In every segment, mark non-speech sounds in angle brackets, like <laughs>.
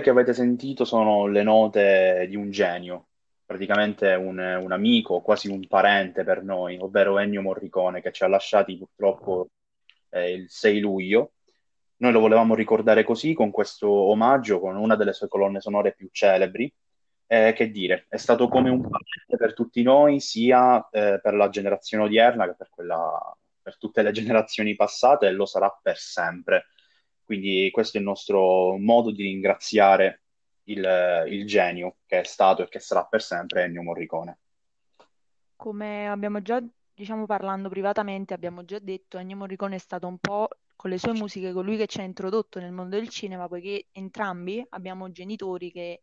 quelle che avete sentito sono le note di un genio, praticamente un, un amico, quasi un parente per noi, ovvero Ennio Morricone, che ci ha lasciati purtroppo eh, il 6 luglio. Noi lo volevamo ricordare così, con questo omaggio, con una delle sue colonne sonore più celebri. Eh, che dire, è stato come un parente per tutti noi, sia eh, per la generazione odierna che per, quella, per tutte le <laughs> generazioni passate, e lo sarà per sempre. Quindi questo è il nostro modo di ringraziare il, il genio che è stato e che sarà per sempre Ennio Morricone. Come abbiamo già, diciamo, parlando privatamente, abbiamo già detto, Ennio Morricone è stato un po' con le sue musiche colui che ci ha introdotto nel mondo del cinema, poiché entrambi abbiamo genitori che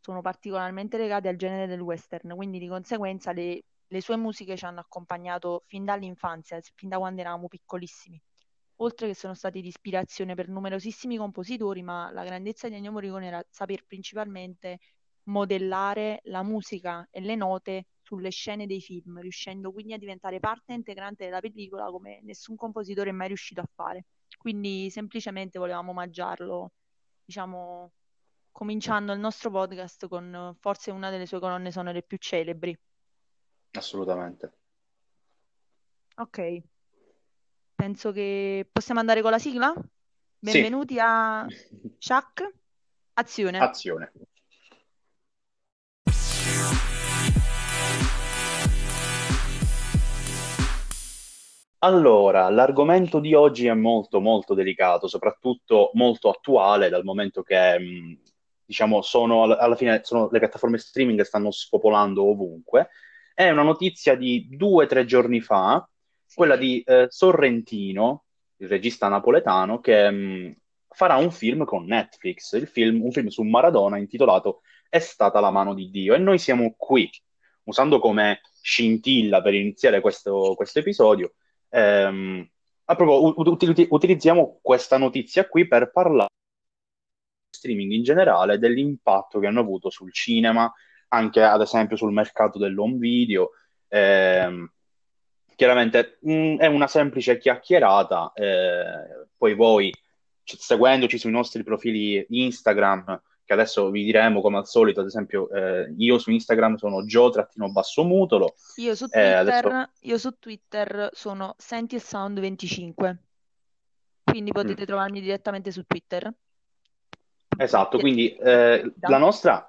sono particolarmente legati al genere del western, quindi di conseguenza le, le sue musiche ci hanno accompagnato fin dall'infanzia, fin da quando eravamo piccolissimi oltre che sono stati di ispirazione per numerosissimi compositori, ma la grandezza di Ennio Morricone era saper principalmente modellare la musica e le note sulle scene dei film, riuscendo quindi a diventare parte integrante della pellicola come nessun compositore è mai riuscito a fare. Quindi semplicemente volevamo omaggiarlo, diciamo, cominciando il nostro podcast con forse una delle sue colonne sonore più celebri. Assolutamente. Ok, penso che possiamo andare con la sigla? Benvenuti sì. a Chuck. Azione. Azione. Allora, l'argomento di oggi è molto molto delicato, soprattutto molto attuale dal momento che diciamo sono alla fine sono, le piattaforme streaming stanno spopolando ovunque. È una notizia di due o tre giorni fa quella di eh, Sorrentino, il regista napoletano, che mh, mm, farà un film con Netflix, film, un film su Maradona intitolato È stata la mano di Dio. E noi siamo qui, usando come scintilla per iniziare questo, questo episodio, ehm, proprio ut- utilizziamo questa notizia qui per parlare streaming in generale, dell'impatto che hanno avuto sul cinema, anche ad esempio sul mercato dell'home video. Ehm, chiaramente mh, mm, è una semplice chiacchierata, eh, poi voi seguendoci sui nostri profili Instagram, che adesso vi diremo come al solito, ad esempio eh, io su Instagram sono Gio-Mutolo. Io su Twitter, eh, adesso... io su Twitter sono Senti il Sound 25, quindi potete mm. trovarmi direttamente su Twitter. Esatto, quindi eh, la nostra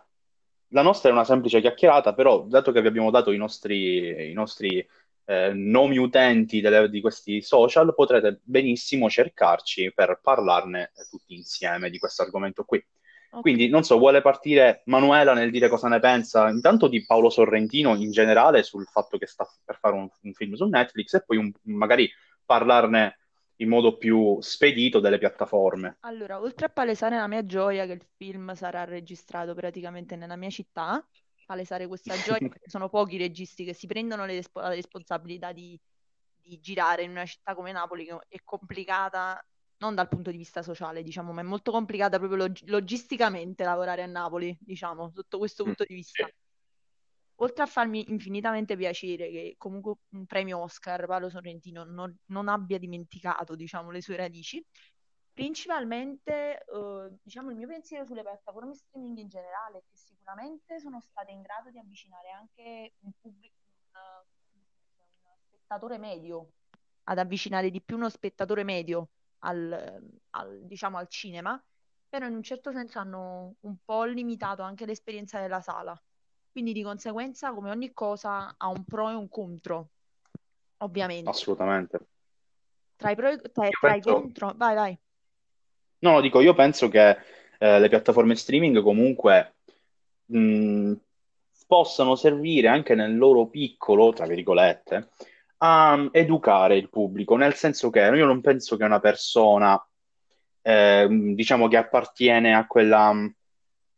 la nostra è una semplice chiacchierata, però dato che vi abbiamo dato i nostri, i nostri eh, nomi utenti delle, di questi social, potrete benissimo cercarci per parlarne tutti insieme di questo argomento qui. Okay. Quindi, non so, vuole partire Manuela nel dire cosa ne pensa intanto di Paolo Sorrentino in generale sul fatto che sta per fare un, un film su Netflix e poi un, magari parlarne in modo più spedito delle piattaforme. Allora, oltre a palesare la mia gioia che il film sarà registrato praticamente nella mia città, palesare questa gioia <laughs> perché sono pochi registi che si prendono le, la responsabilità di, di, girare in una città come Napoli che è complicata non dal punto di vista sociale, diciamo, ma è molto complicata proprio log- logisticamente lavorare a Napoli, diciamo, sotto questo mm, punto di vista. Oltre a farmi infinitamente piacere che comunque un premio Oscar Paolo Sorrentino non, non abbia dimenticato, diciamo, le sue radici, Principalmente, eh, diciamo, il mio pensiero sulle piattaforme streaming in generale che sicuramente sono state in grado di avvicinare anche un pubblico, un, spettatore medio, ad avvicinare di più uno spettatore medio al, al, diciamo, al cinema, però in un certo senso hanno un po' limitato anche l'esperienza della sala. Quindi di conseguenza, come ogni cosa, ha un pro e un contro, ovviamente. Assolutamente. Tra i pro e tra, tra penso... i contro, vai, vai. No, no, dico, io penso che eh, le piattaforme streaming comunque mh, possano servire anche nel loro piccolo, tra virgolette, a educare il pubblico, nel senso che io non penso che una persona, eh, diciamo che appartiene a quella,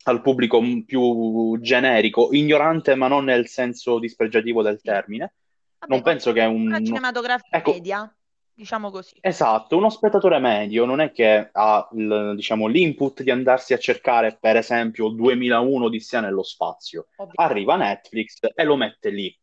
al pubblico più generico, ignorante, ma non nel senso dispregiativo del termine. Vabbè, non penso che un... Una cinematografia ecco, media diciamo così. Esatto, uno spettatore medio non è che ha il, diciamo, l'input di andarsi a cercare, per esempio, 2001 Odissea nello spazio. Ovvio. Arriva Netflix e lo mette lì.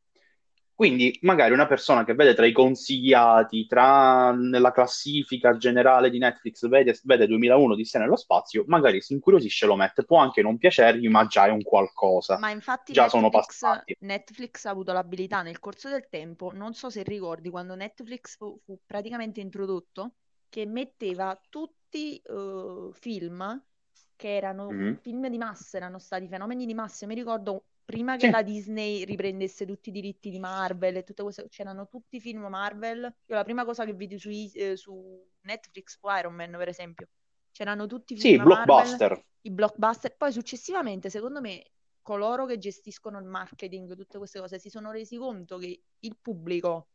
Quindi magari una persona che vede tra i consigliati, tra nella classifica generale di Netflix, vede, vede 2001 di sé nello spazio, magari si incuriosisce e lo mette. Può anche non piacergli, ma già è un qualcosa. Ma infatti Già sono Netflix, passati. Netflix ha avuto l'abilità nel corso del tempo, non so se ricordi, quando Netflix fu, fu praticamente introdotto, che metteva tutti eh, film che erano Mhm. film di massa, erano stati fenomeni di massa. Mi ricordo prima che Sì, la Disney riprendesse tutti i diritti di Marvel e tutte queste, c'erano tutti i film Marvel. Io la prima cosa che vidi su, eh, su Netflix fu Iron Man, per esempio. C'erano tutti i sì, film Marvel, blockbuster. i blockbuster. Poi successivamente, secondo me, coloro che gestiscono il marketing, tutte queste cose, si sono resi conto che il pubblico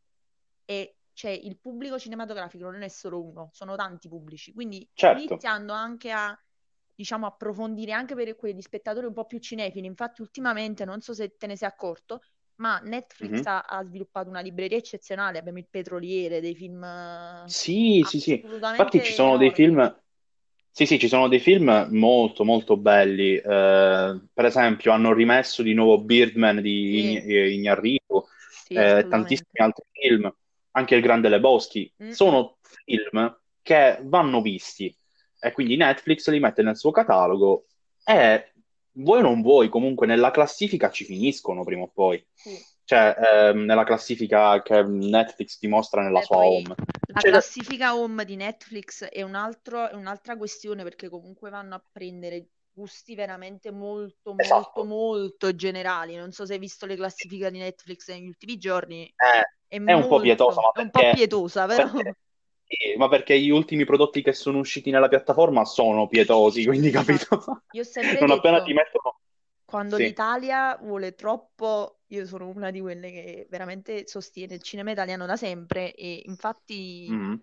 è, cioè il pubblico cinematografico non è solo uno, sono tanti pubblici. Quindi Certo. iniziando anche a diciamo, approfondire anche per quegli spettatori un po' più cinefili. Infatti, ultimamente, non so se te ne sei accorto, ma Netflix Mhm. ha, ha sviluppato una libreria eccezionale. Abbiamo il Petroliere, dei film eh, Sì, sì, sì. Infatti ci sono dei enormi. film, sì, sì, ci sono dei film molto, molto belli. Eh, per esempio, hanno rimesso di nuovo Birdman di Sì, eh, Iñárritu, sì, eh, tantissimi altri film, anche Il Grande Lebowski. Mm. Sono film che vanno visti e quindi Netflix li mette nel suo catalogo e o non vuoi, comunque nella classifica ci finiscono prima o poi. Sì. Cioè, ehm, nella classifica che Netflix ti mostra nella Beh, sua home. la Cioè, classifica home di Netflix è un altro- è un'altra questione perché comunque vanno a prendere gusti veramente molto, molto, Esatto. molto generali. Non so se hai visto le classifiche di Netflix negli ultimi giorni, Eh, è è un po' molto, pietosa, ma è un po' perché, pietosa, però perché- sì, ma perché gli ultimi prodotti che sono usciti nella piattaforma sono pietosi, quindi capito? Io ho sempre Non appena detto, ti mettono... quando Sì. l'Italia vuole troppo, io sono una di quelle che veramente sostiene il cinema italiano da sempre e infatti Mhm.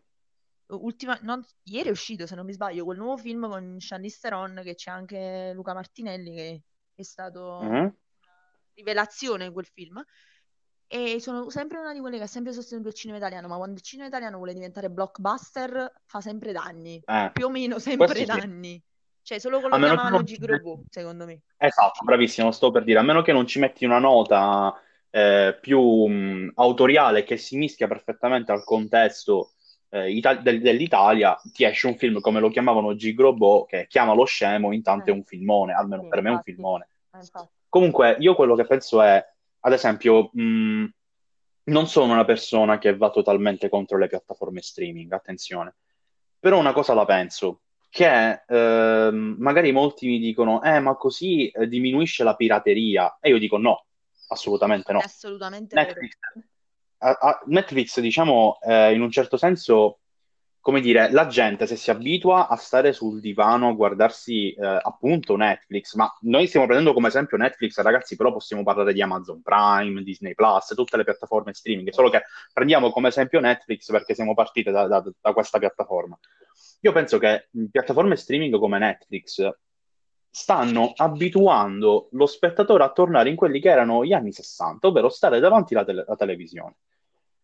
ultima, non- ieri è uscito, se non mi sbaglio, quel nuovo film con Charlize Theron che c'è anche Luca Martinelli che è stato Mhm. una rivelazione in quel film. E sono sempre una di quelle che ha sempre sostenuto il cinema italiano, ma quando il cinema italiano vuole diventare blockbuster fa sempre danni, Eh, più o meno sempre questo sì. danni. Cioè, solo quello A meno che chiamavano non... Gigrobo, secondo me. Esatto, bravissimo, sto per dire, a meno che non ci metti una nota eh, più mh, autoriale che si mischia perfettamente al contesto eh, ita- del- dell'Italia, ti esce un film come lo chiamavano Gigrobo, che chiama lo scemo, intanto è Eh, un filmone, almeno sì, per me è un infatti, filmone. eh, infatti. Comunque, io quello che penso è, ad esempio, mh, non sono una persona che va totalmente contro le piattaforme streaming, attenzione, però una cosa la penso, che ehm, magari molti mi dicono, eh, ma così eh, diminuisce la pirateria, e io dico no, assolutamente no. assolutamente. Netflix, a- a- Netflix, diciamo, eh, in un certo senso, come dire, la gente se si abitua a stare sul divano a guardarsi eh, appunto Netflix, ma noi stiamo prendendo come esempio Netflix, ragazzi, però possiamo parlare di Amazon Prime, Disney Plus, tutte le piattaforme streaming, solo che prendiamo come esempio Netflix perché siamo partiti da, da- da questa piattaforma. Io penso che piattaforme streaming come Netflix stanno abituando lo spettatore a tornare in quelli che erano gli anni 60, ovvero stare davanti alla, tele- alla televisione.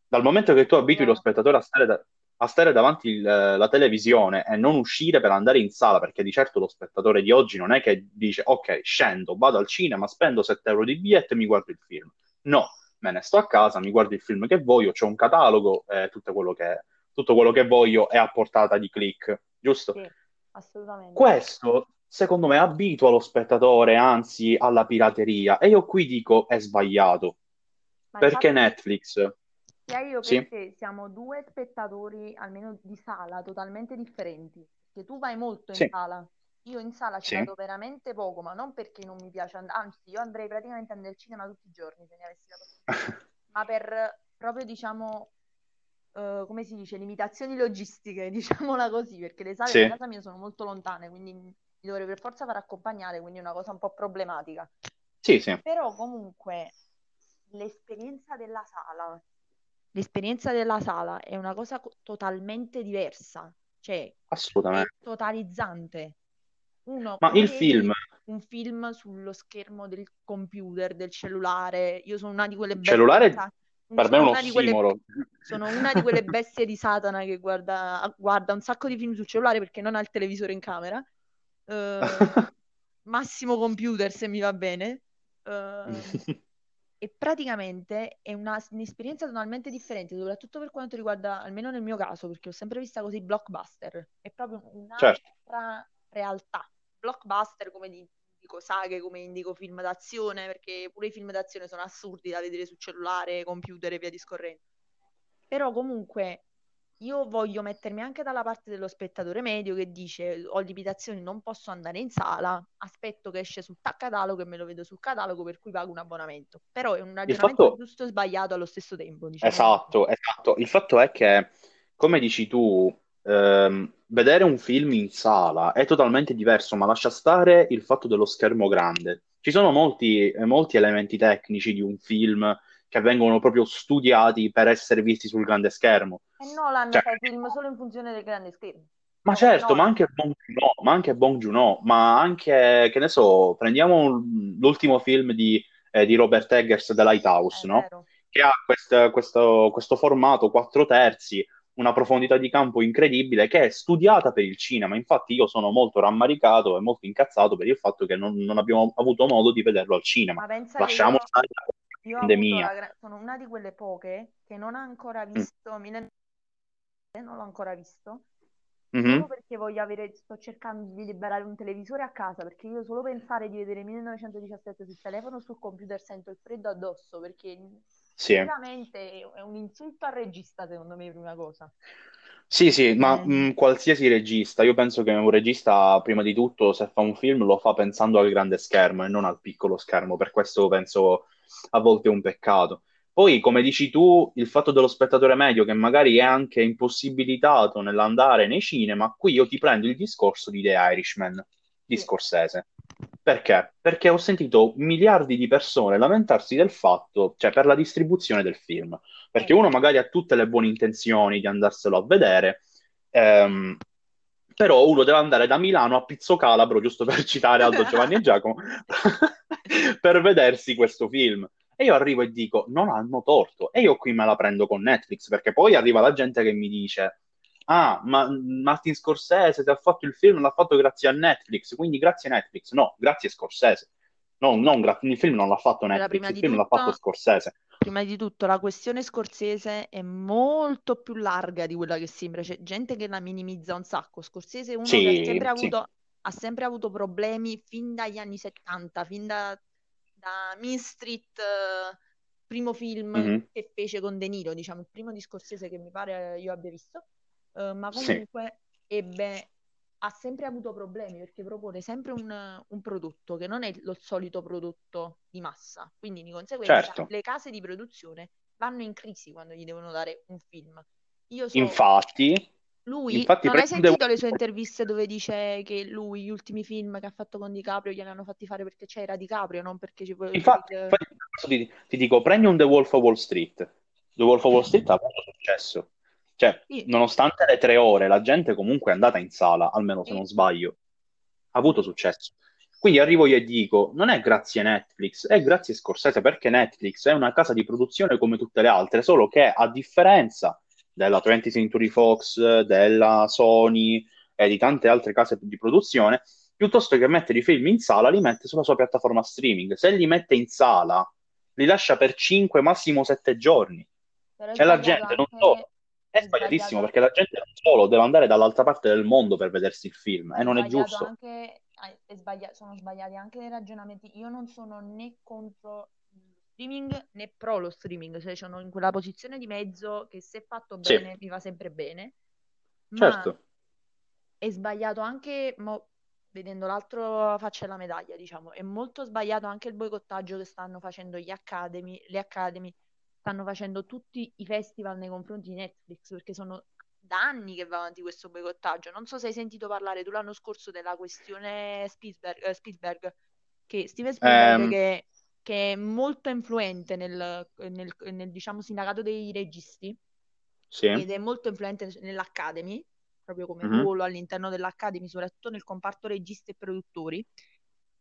Dal momento che tu abitui lo spettatore a stare, da- a stare davanti il- la televisione e non uscire per andare in sala, perché di certo lo spettatore di oggi non è che dice ok, scendo, vado al cinema, spendo 7 euro di biglietto e mi guardo il film. No, me ne sto a casa, mi guardo il film che voglio, c'è un catalogo, eh, tutto quello che, tutto quello che voglio è a portata di click, giusto? Sì, assolutamente. Questo, secondo me, abitua lo spettatore, anzi, alla pirateria. E io qui dico è sbagliato, Ma perché infatti, Netflix... sia io Sì, che te siamo due spettatori, almeno di sala, totalmente differenti. Che tu vai molto in sì, sala. Io in sala ci sì. vado veramente poco, ma non perché non mi piace andare, anzi, io andrei praticamente al cinema tutti i giorni se ne avessi la possibilità, <laughs> ma per proprio, diciamo, eh, come si dice, limitazioni logistiche, <laughs> diciamola così, perché le sale Sì, casa mia sono molto lontane, quindi mi dovrei per forza far accompagnare, quindi è una cosa un po' problematica. sì, sì, Però comunque l'esperienza della sala, l'esperienza della sala è una cosa co- totalmente diversa, cioè è assolutamente. totalizzante. Uno, Ma il film, un film sullo schermo del computer, del cellulare, io sono una di quelle cellulare Satana, per me è sono un una di quelle, sono una di quelle bestie di Satana che guarda, guarda un sacco di film sul cellulare perché non ha il televisore in camera. Eh, <laughs> massimo computer se mi va bene. Eh, <laughs> E praticamente è una, un'esperienza totalmente differente, soprattutto per quanto riguarda, almeno nel mio caso, perché ho sempre vista così blockbuster. È proprio un'altra Certo. realtà. Blockbuster, come di- indico saghe, come indico film d'azione, perché pure i film d'azione sono assurdi da vedere su cellulare, computer e via discorrendo. Però comunque io voglio mettermi anche dalla parte dello spettatore medio che dice ho limitazioni, non posso andare in sala, aspetto che esce sul ta- catalogo e me lo vedo sul catalogo per cui pago un abbonamento. Però è un ragionamento fatto, giusto e sbagliato allo stesso tempo, diciamo esatto, esatto. Il fatto è che, come dici tu, ehm, vedere un film in sala è totalmente diverso, ma lascia stare il fatto dello schermo grande. Ci sono molti, molti elementi tecnici di un film che vengono proprio studiati per essere visti sul grande schermo. E Nolan Cioè, fa i film solo in funzione del grande schermo. Ma Proprio certo, ma anche Bong Joon-ho, ma anche Bong Joon-ho, ma anche, che ne so, prendiamo l'ultimo film di, eh, di Robert Eggers, The Lighthouse, no? Che ha quest- questo, questo formato 4 terzi, una profondità di campo incredibile, che è studiata per il cinema. Infatti io sono molto rammaricato e molto incazzato per il fatto che non, non abbiamo avuto modo di vederlo al cinema. Lasciamo io, stare io pandemia. gra- sono una di quelle poche che non ha ancora Mm. visto 1917, non l'ho ancora visto, solo Mhm. perché voglio avere, sto cercando di liberare un televisore a casa, perché io solo pensare di vedere 1917 sul telefono o sul computer sento il freddo addosso, perché Sì. sicuramente è un insulto al regista, secondo me, prima cosa. Sì, sì, ma Eh, mh, qualsiasi regista, io penso che un regista, prima di tutto, se fa un film, lo fa pensando al grande schermo e non al piccolo schermo, per questo penso a volte è un peccato. Poi, come dici tu, il fatto dello spettatore medio che magari è anche impossibilitato nell'andare nei cinema, qui io ti prendo il discorso di The Irishman, di Scorsese. Perché? Perché ho sentito miliardi di persone lamentarsi del fatto, cioè per la distribuzione del film. Perché uno magari ha tutte le buone intenzioni di andarselo a vedere, ehm, però uno deve andare da Milano a Pizzo Calabro, giusto per citare Aldo Giovanni e <laughs> Giacomo, <laughs> per vedersi questo film. E io arrivo e dico, non hanno torto. E io qui me la prendo con Netflix, perché poi arriva la gente che mi dice, ah, ma Martin Scorsese ti ha fatto il film, l'ha fatto grazie a Netflix, quindi grazie a Netflix. No, grazie a Scorsese. No, non il film non l'ha fatto Netflix, il film l'ha fatto tutto, Scorsese. Prima di tutto, la questione Scorsese è molto più larga di quella che sembra. C'è gente che la minimizza un sacco. Scorsese è uno che ha sempre Sì, sì. avuto, ha sempre avuto problemi fin dagli anni 70, fin da, da Mean Street, eh, primo film Mhm. che fece con De Niro, diciamo, il primo di Scorsese che mi pare io abbia visto. Eh, ma Sì, comunque ebbe, ha sempre avuto problemi perché propone sempre un, un prodotto che non è lo solito prodotto di massa. Quindi di conseguenza certo. le case di produzione vanno in crisi quando gli devono dare un film. Io so, Infatti, lui, infatti non hai sentito le sue interviste dove dice che lui, gli ultimi film che ha fatto con DiCaprio, glieli hanno fatti fare perché c'era DiCaprio, non perché ci vuole Infatti, infatti ti, ti dico, prendi un The Wolf of Wall Street. The Wolf of Wall Street ha avuto successo. Cioè, nonostante le tre ore, la gente comunque è andata in sala, almeno se non sbaglio, ha avuto successo. Quindi arrivo io e dico, non è grazie Netflix, è grazie a Scorsese, perché Netflix è una casa di produzione come tutte le altre, solo che a differenza della 20th Century Fox, della Sony e di tante altre case di produzione, piuttosto che mettere i film in sala, li mette sulla sua piattaforma streaming. Se li mette in sala, li lascia per 5, massimo 7 giorni. però E la sbagliato gente non anche, solo, è è sbagliatissimo perché la gente non solo deve andare dall'altra parte del mondo per vedersi il film e non è giusto. anche, è sbaglia- sono sbagliati anche i ragionamenti. Io non sono né contro lo streaming né pro lo streaming, cioè sono in quella posizione di mezzo che se fatto Sì, bene mi va sempre bene, certo. è sbagliato anche, mo, vedendo l'altra faccia della medaglia, diciamo, è molto sbagliato anche il boicottaggio che stanno facendo gli Academy, le Academy, stanno facendo tutti i festival nei confronti di Netflix, perché sono da anni che va avanti questo boicottaggio. Non so se hai sentito parlare tu l'anno scorso della questione Spielberg, eh, Spielberg, che Steven Spielberg Ehm, che, che è molto influente nel, nel- nel, diciamo, sindacato dei registi sì. ed è molto influente nell'Academy, proprio come Mhm. ruolo all'interno dell'Academy, soprattutto nel comparto registi e produttori,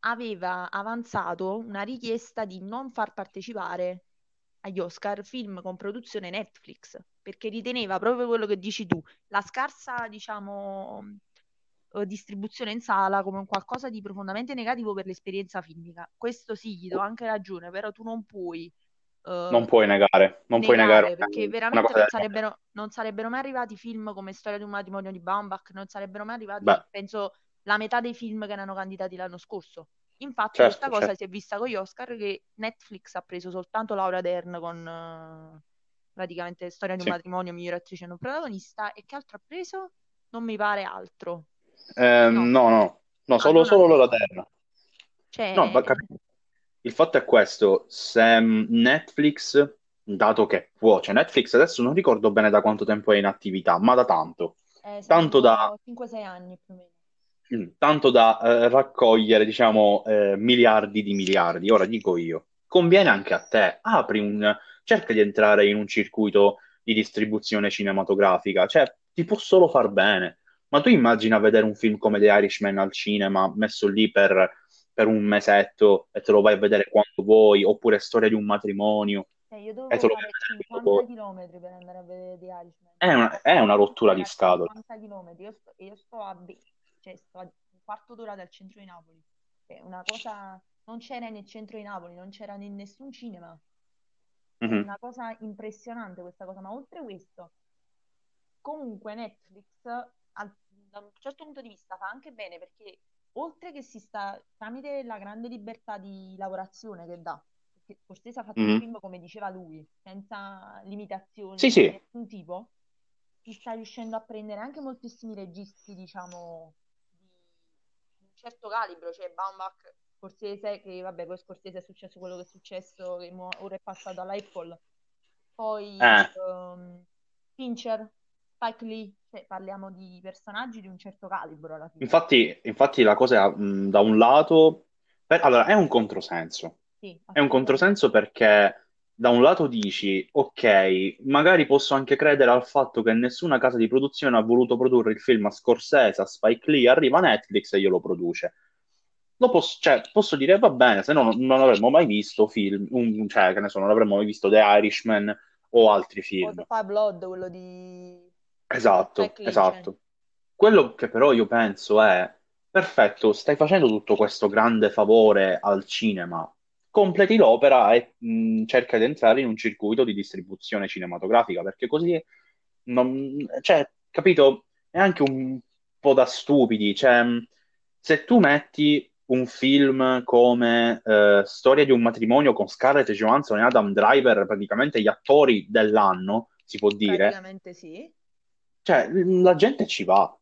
aveva avanzato una richiesta di non far partecipare agli Oscar film con produzione Netflix, perché riteneva proprio quello che dici tu, la scarsa, diciamo, eh, distribuzione in sala come un qualcosa di profondamente negativo per l'esperienza filmica. Questo sì, gli do anche ragione, però tu non puoi Non puoi negare, non puoi negare, negare perché veramente non sarebbero, non sarebbero mai arrivati film come Storia di un matrimonio di Baumbach, non sarebbero mai Beh, arrivati, penso, la metà dei film che erano candidati l'anno scorso. Infatti questa certo, cosa certo. si è vista con gli Oscar che Netflix ha preso soltanto Laura Dern con eh, praticamente Storia di un Sì. matrimonio, miglior attrice non protagonista, e che altro ha preso? Non mi pare altro. Eh, No, no, no, no, no, solo, solo altro. Lola Terra. No, Cioè. Il fatto è questo, se mm, Netflix, dato che può, cioè Netflix adesso non ricordo bene da quanto tempo è in attività, ma da tanto, eh, tanto da, saranno 5-6 anni più o meno. Mm, tanto da eh, raccogliere, diciamo, eh, miliardi di miliardi. Ora dico io, conviene anche a te, apri un, cerca di entrare in un circuito di distribuzione cinematografica, cioè ti può solo far bene. Ma tu immagina vedere un film come The Irishman al cinema, messo lì per, per un mesetto e te lo vai a vedere quando vuoi, oppure Storia di un matrimonio Cioè, io e te lo a fare vedere quando 50 vuoi. chilometri per andare a vedere The Irishman. È una, è una rottura di scatole. 50 chilometri. Io sto, io sto a, cioè, sto a un quarto d'ora dal centro di Napoli. È una cosa... Non c'era nel centro di Napoli, non c'era in nessun cinema. È Mhm. una cosa impressionante questa cosa. Ma oltre questo, comunque Netflix, al- da un certo punto di vista, fa anche bene perché oltre che si sta tramite la grande libertà di lavorazione che dà, perché Scorsese ha fatto un Mhm. film come diceva lui, senza limitazioni Sì, di sì, nessun tipo, si sta riuscendo a prendere anche moltissimi registi, diciamo, di di un certo calibro, cioè Baumbach, Scorsese, che vabbè, poi Scorsese è successo quello che è successo, che ora è passato all'Apple, poi eh, ehm, Fincher, Spike Lee, cioè, parliamo di personaggi di un certo calibro alla fine. infatti, infatti la cosa è, mh, da un lato, per- allora, è un controsenso. Sì, È un controsenso perché da un lato dici, ok, magari posso anche credere al fatto che nessuna casa di produzione ha voluto produrre il film a Scorsese, a Spike Lee, arriva Netflix e glielo produce. Lo posso, cioè, posso dire, va bene, se no non, non avremmo mai visto film, un- cioè, che ne so, non avremmo mai visto The Irishman o altri film. Five Blood, quello di Esatto, cioè. esatto. Quello che però io penso è, perfetto, stai facendo tutto questo grande favore al cinema, completi l'opera e mh, cerca di entrare in un circuito di distribuzione cinematografica, perché così, non, cioè, capito, è anche un po' da stupidi, cioè, mh, se tu metti un film come eh, Storia di un matrimonio con Scarlett Johansson e Adam Driver, praticamente gli attori dell'anno, si può dire, Praticamente sì. cioè, la gente ci va.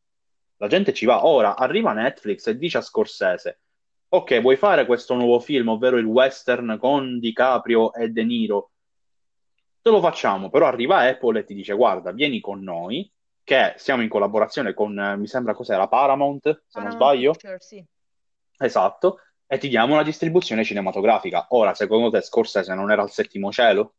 La gente ci va. Ora arriva Netflix e dice a Scorsese: Ok, vuoi fare questo nuovo film, ovvero il western con DiCaprio e De Niro? Te lo facciamo, però arriva Apple e ti dice: Guarda, vieni con noi, che siamo in collaborazione con, eh, mi sembra cos'era, Paramount, se non Paramount sbaglio. Pictures, sì. Esatto, e ti diamo una distribuzione cinematografica. Ora, secondo te, Scorsese non era al settimo cielo?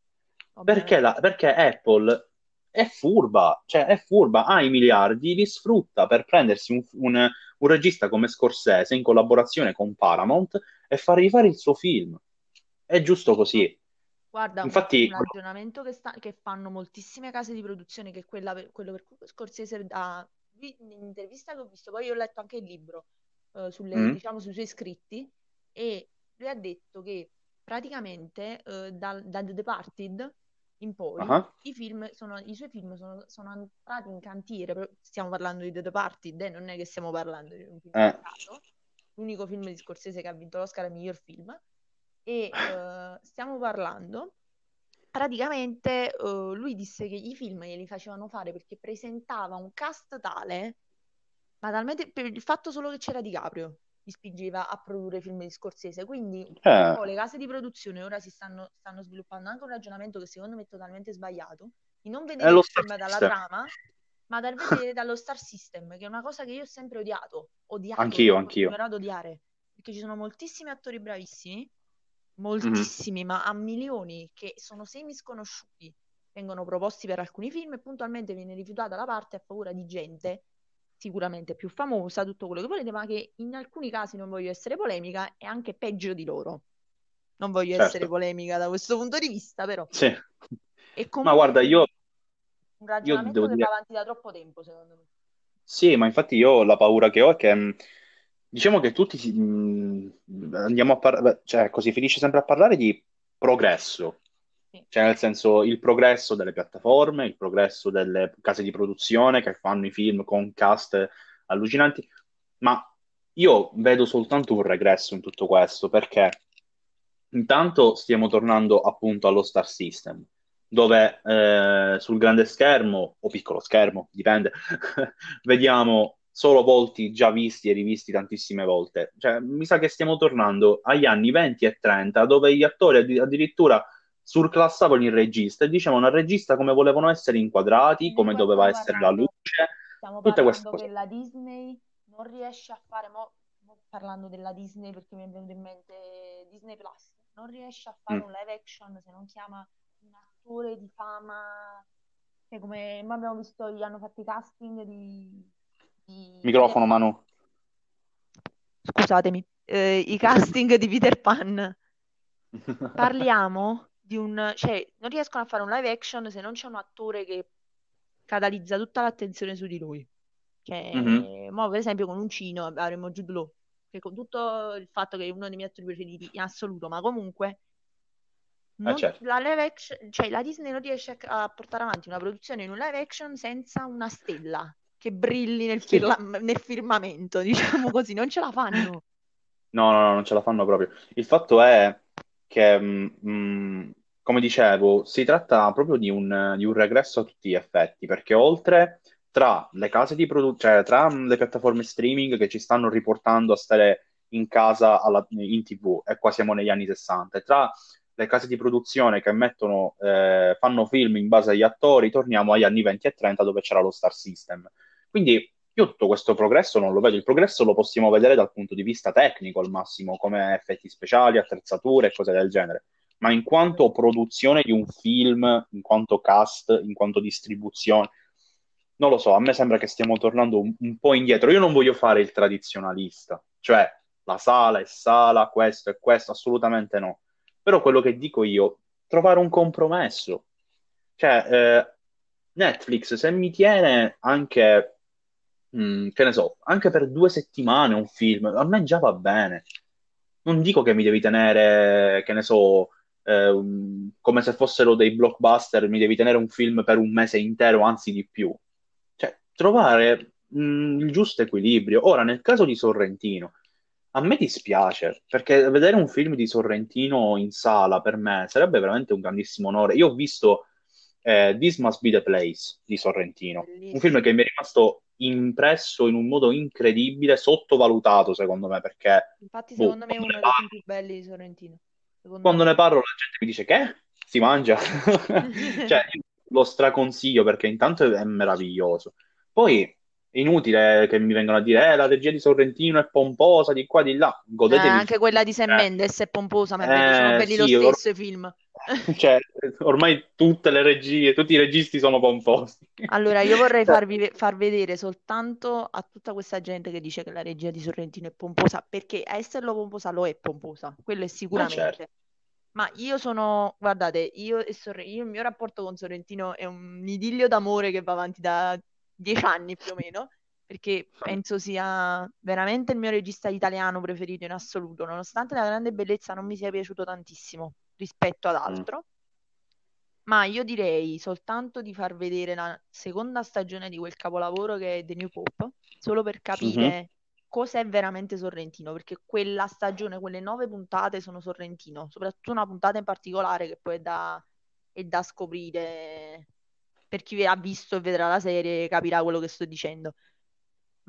Perché, la- perché Apple è furba, cioè è furba, ha i miliardi, li sfrutta per prendersi un, un- un regista come Scorsese in collaborazione con Paramount e fargli fare il suo film. È giusto così. Guarda, un, Infatti, un ragionamento che, sta- che fanno moltissime case di produzione, che è quella per- quello per cui Scorsese ha, un'intervista che ho visto, poi ho letto anche il libro, eh, sulle- Mm. diciamo, sui suoi scritti, e lui ha detto che praticamente eh, dal, da The Departed in poi ah, i film sono, i suoi film sono, sono entrati in cantiere, stiamo parlando di The Departed, eh, non è che stiamo parlando di un film eh, caso, l'unico film di Scorsese che ha vinto l'Oscar al miglior film, e eh, stiamo parlando, praticamente eh, lui disse che i film glieli facevano fare perché presentava un cast tale, ma talmente per il fatto solo che c'era DiCaprio, li spingeva a produrre film di Scorsese, quindi eh, le case di produzione ora si stanno, stanno sviluppando. Anche un ragionamento che secondo me è totalmente sbagliato, di non vedere lo il film dalla trama, ma dal <laughs> vedere dallo star system, che è una cosa che io ho sempre odiato, odiato, Anch'io, anch'io. ad odiare, perché ci sono moltissimi attori bravissimi, Mhm. moltissimi, ma a milioni, che sono semi sconosciuti, vengono proposti per alcuni film e puntualmente viene rifiutata la parte a favore di gente sicuramente più famosa, tutto quello che volete, ma che in alcuni casi, non voglio essere polemica, è anche peggio di loro. Non voglio essere Certo, polemica da questo punto di vista, però sì. Ma guarda, io, un io ragionamento devo che va dire, avanti da troppo tempo, secondo me. sì, ma infatti io la paura che ho è che, mh, diciamo che tutti mh, andiamo a parlare, cioè così finisce sempre a parlare di progresso. Cioè, nel senso, il progresso delle piattaforme, il progresso delle case di produzione che fanno i film con cast allucinanti, ma io vedo soltanto un regresso in tutto questo, perché intanto stiamo tornando appunto allo Star System, dove eh, sul grande schermo, o piccolo schermo, dipende, <laughs> vediamo solo volti già visti e rivisti tantissime volte. Cioè, mi sa che stiamo tornando agli anni 20 e 30, dove gli attori addi- addirittura surclassavano il regista e dicevano al regista come volevano essere inquadrati, come Comunque doveva essere la luce, stiamo tutte queste cose. che la Disney non riesce a fare, mo, mo parlando della Disney perché mi è venuto in mente Disney Plus, non riesce a fare Mm. un live action se non chiama un attore di fama, che come mo abbiamo visto, gli hanno fatto i casting di, di Microfono. Manu. Scusatemi, eh, i casting di Peter Pan. <laughs> Parliamo di un, cioè, non riescono a fare un live action se non c'è un attore che catalizza tutta l'attenzione su di lui. Cioè, Mhm. mo, per esempio con Uncino avremo Jude Law, che con tutto il fatto che è uno dei miei attori preferiti in assoluto, ma comunque Eh, non- certo. la live action, cioè la Disney non riesce a, a portare avanti una produzione in un live action senza una stella che brilli nel, Sì. firla- nel firmamento, <laughs> diciamo così, non ce la fanno. No, no, no, non ce la fanno proprio. Il fatto è che, mh, mh, come dicevo, si tratta proprio di un, di un regresso a tutti gli effetti, perché oltre tra le case di produzione, cioè tra mh, le piattaforme streaming che ci stanno riportando a stare in casa alla- in TV, e qua siamo negli anni 60, e tra le case di produzione che mettono, eh, fanno film in base agli attori, torniamo agli anni 20 e 30 dove c'era lo Star System. Quindi io tutto questo progresso non lo vedo, il progresso lo possiamo vedere dal punto di vista tecnico al massimo, come effetti speciali, attrezzature e cose del genere, ma in quanto produzione di un film, in quanto cast, in quanto distribuzione, non lo so, a me sembra che stiamo tornando un, un po' indietro. Io non voglio fare il tradizionalista, cioè la sala è sala, questo e questo, assolutamente no. Però quello che dico io, trovare un compromesso. Cioè, eh, Netflix, se mi tiene anche, mh, che ne so, anche per due settimane un film, a me già va bene. Non dico che mi devi tenere, che ne so, eh, come se fossero dei blockbuster, mi devi tenere un film per un mese intero, anzi di più. Cioè, trovare mh, il giusto equilibrio. Ora, nel caso di Sorrentino, a me dispiace, perché vedere un film di Sorrentino in sala per me sarebbe veramente un grandissimo onore. Io ho visto eh, This Must Be the Place di Sorrentino, un film Bellissimo. che mi è rimasto impresso in un modo incredibile, sottovalutato secondo me, perché Infatti, boh, secondo me è uno dei film più belli di Sorrentino. Secondo quando me. ne parlo la gente mi dice che si mangia. <laughs> Cioè, io lo straconsiglio perché intanto è meraviglioso. Poi è inutile che mi vengano a dire, eh, la regia di Sorrentino è pomposa di qua di là, Eh, godetevi il anche quella di Sam film. Mendes è pomposa, ma è belli- sono Eh, belli lo sì, or- stesso i film. <laughs> cioè, ormai tutte le regie, tutti i registi sono pomposi. Allora, io vorrei <laughs> Cioè, farvi far vedere soltanto a tutta questa gente che dice che la regia di Sorrentino è pomposa, perché a esserlo pomposa lo è pomposa, quello è ma certo. sicuramente. Ma io sono, guardate, io e Sorre- io- il mio rapporto con Sorrentino è un idillio d'amore che va avanti da dieci anni più o meno, perché penso sia veramente il mio regista italiano preferito in assoluto, nonostante la grande bellezza non mi sia piaciuto tantissimo rispetto ad Mm. altro. Ma io direi soltanto di far vedere la seconda stagione di quel capolavoro che è The New Pope, solo per capire cos'è veramente Sorrentino, perché quella stagione, quelle nove puntate sono Sorrentino, soprattutto una puntata in particolare che poi è da, è da scoprire. Per chi ha visto e vedrà la serie capirà quello che sto dicendo.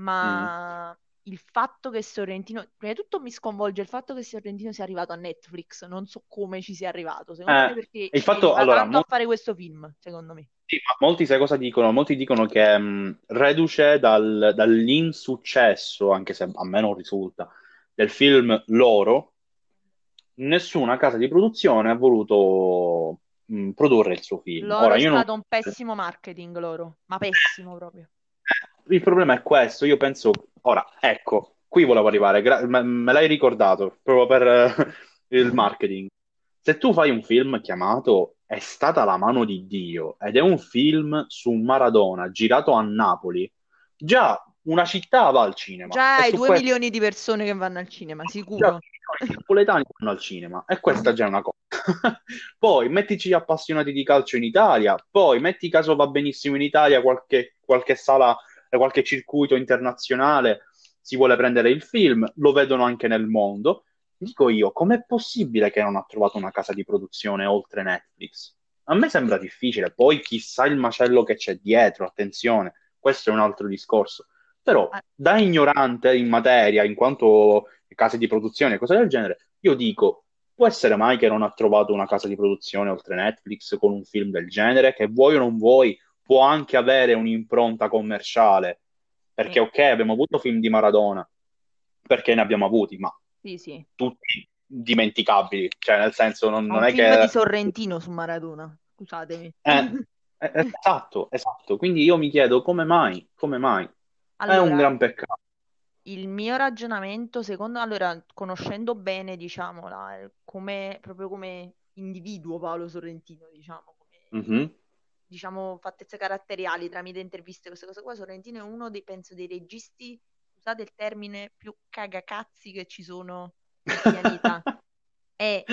Mm. Il fatto che Sorrentino, prima di tutto mi sconvolge il fatto che Sorrentino sia arrivato a Netflix, non so come ci sia arrivato, secondo me Eh, perché il fatto, allora, tanto a fare questo film, secondo me. sì, ma molti sai cosa dicono? Molti dicono che mh, reduce dal- dall'insuccesso, anche se a me non risulta, del film loro, nessuna casa di produzione ha voluto mh, produrre il suo film. Loro Ora, è io non... stato un pessimo marketing loro, ma pessimo proprio. Il problema è questo, io penso, ora, ecco, qui volevo arrivare, gra- me, me l'hai ricordato, proprio per eh, il marketing. Se tu fai un film chiamato È stata la mano di Dio ed è un film su Maradona girato a Napoli, già una città va al cinema Già hai due questo milioni di persone che vanno al cinema, già sicuro. i napoletani vanno al cinema e questa già è una cosa. <laughs> poi mettici gli appassionati di calcio in Italia, poi metti caso va benissimo in Italia qualche, qualche sala, qualche circuito internazionale si vuole prendere il film, lo vedono anche nel mondo. Dico io, com'è possibile che non ha trovato una casa di produzione oltre Netflix? A me sembra difficile, poi chissà il macello che c'è dietro, attenzione, questo è un altro discorso. Però ah. da ignorante in materia, in quanto case di produzione e cose del genere, io dico, può essere mai che non ha trovato una casa di produzione oltre Netflix con un film del genere, che vuoi o non vuoi, può anche avere un'impronta commerciale, perché sì. ok, abbiamo avuto film di Maradona, perché ne abbiamo avuti, ma sì, sì. tutti dimenticabili, cioè nel senso non, non è che... di Sorrentino su Maradona, scusatemi. <laughs> Eh, eh, esatto, esatto, quindi io mi chiedo come mai, come mai? Allora, è un gran peccato. Il mio ragionamento, secondo allora, conoscendo bene, diciamo, la, come, proprio come individuo Paolo Sorrentino, diciamo, come, mm-hmm. Diciamo, fattezze caratteriali tramite interviste, queste cose qua, Sorrentino è uno dei, penso, dei registi, scusate il termine, più cagacazzi che ci sono in pianeta. <laughs> è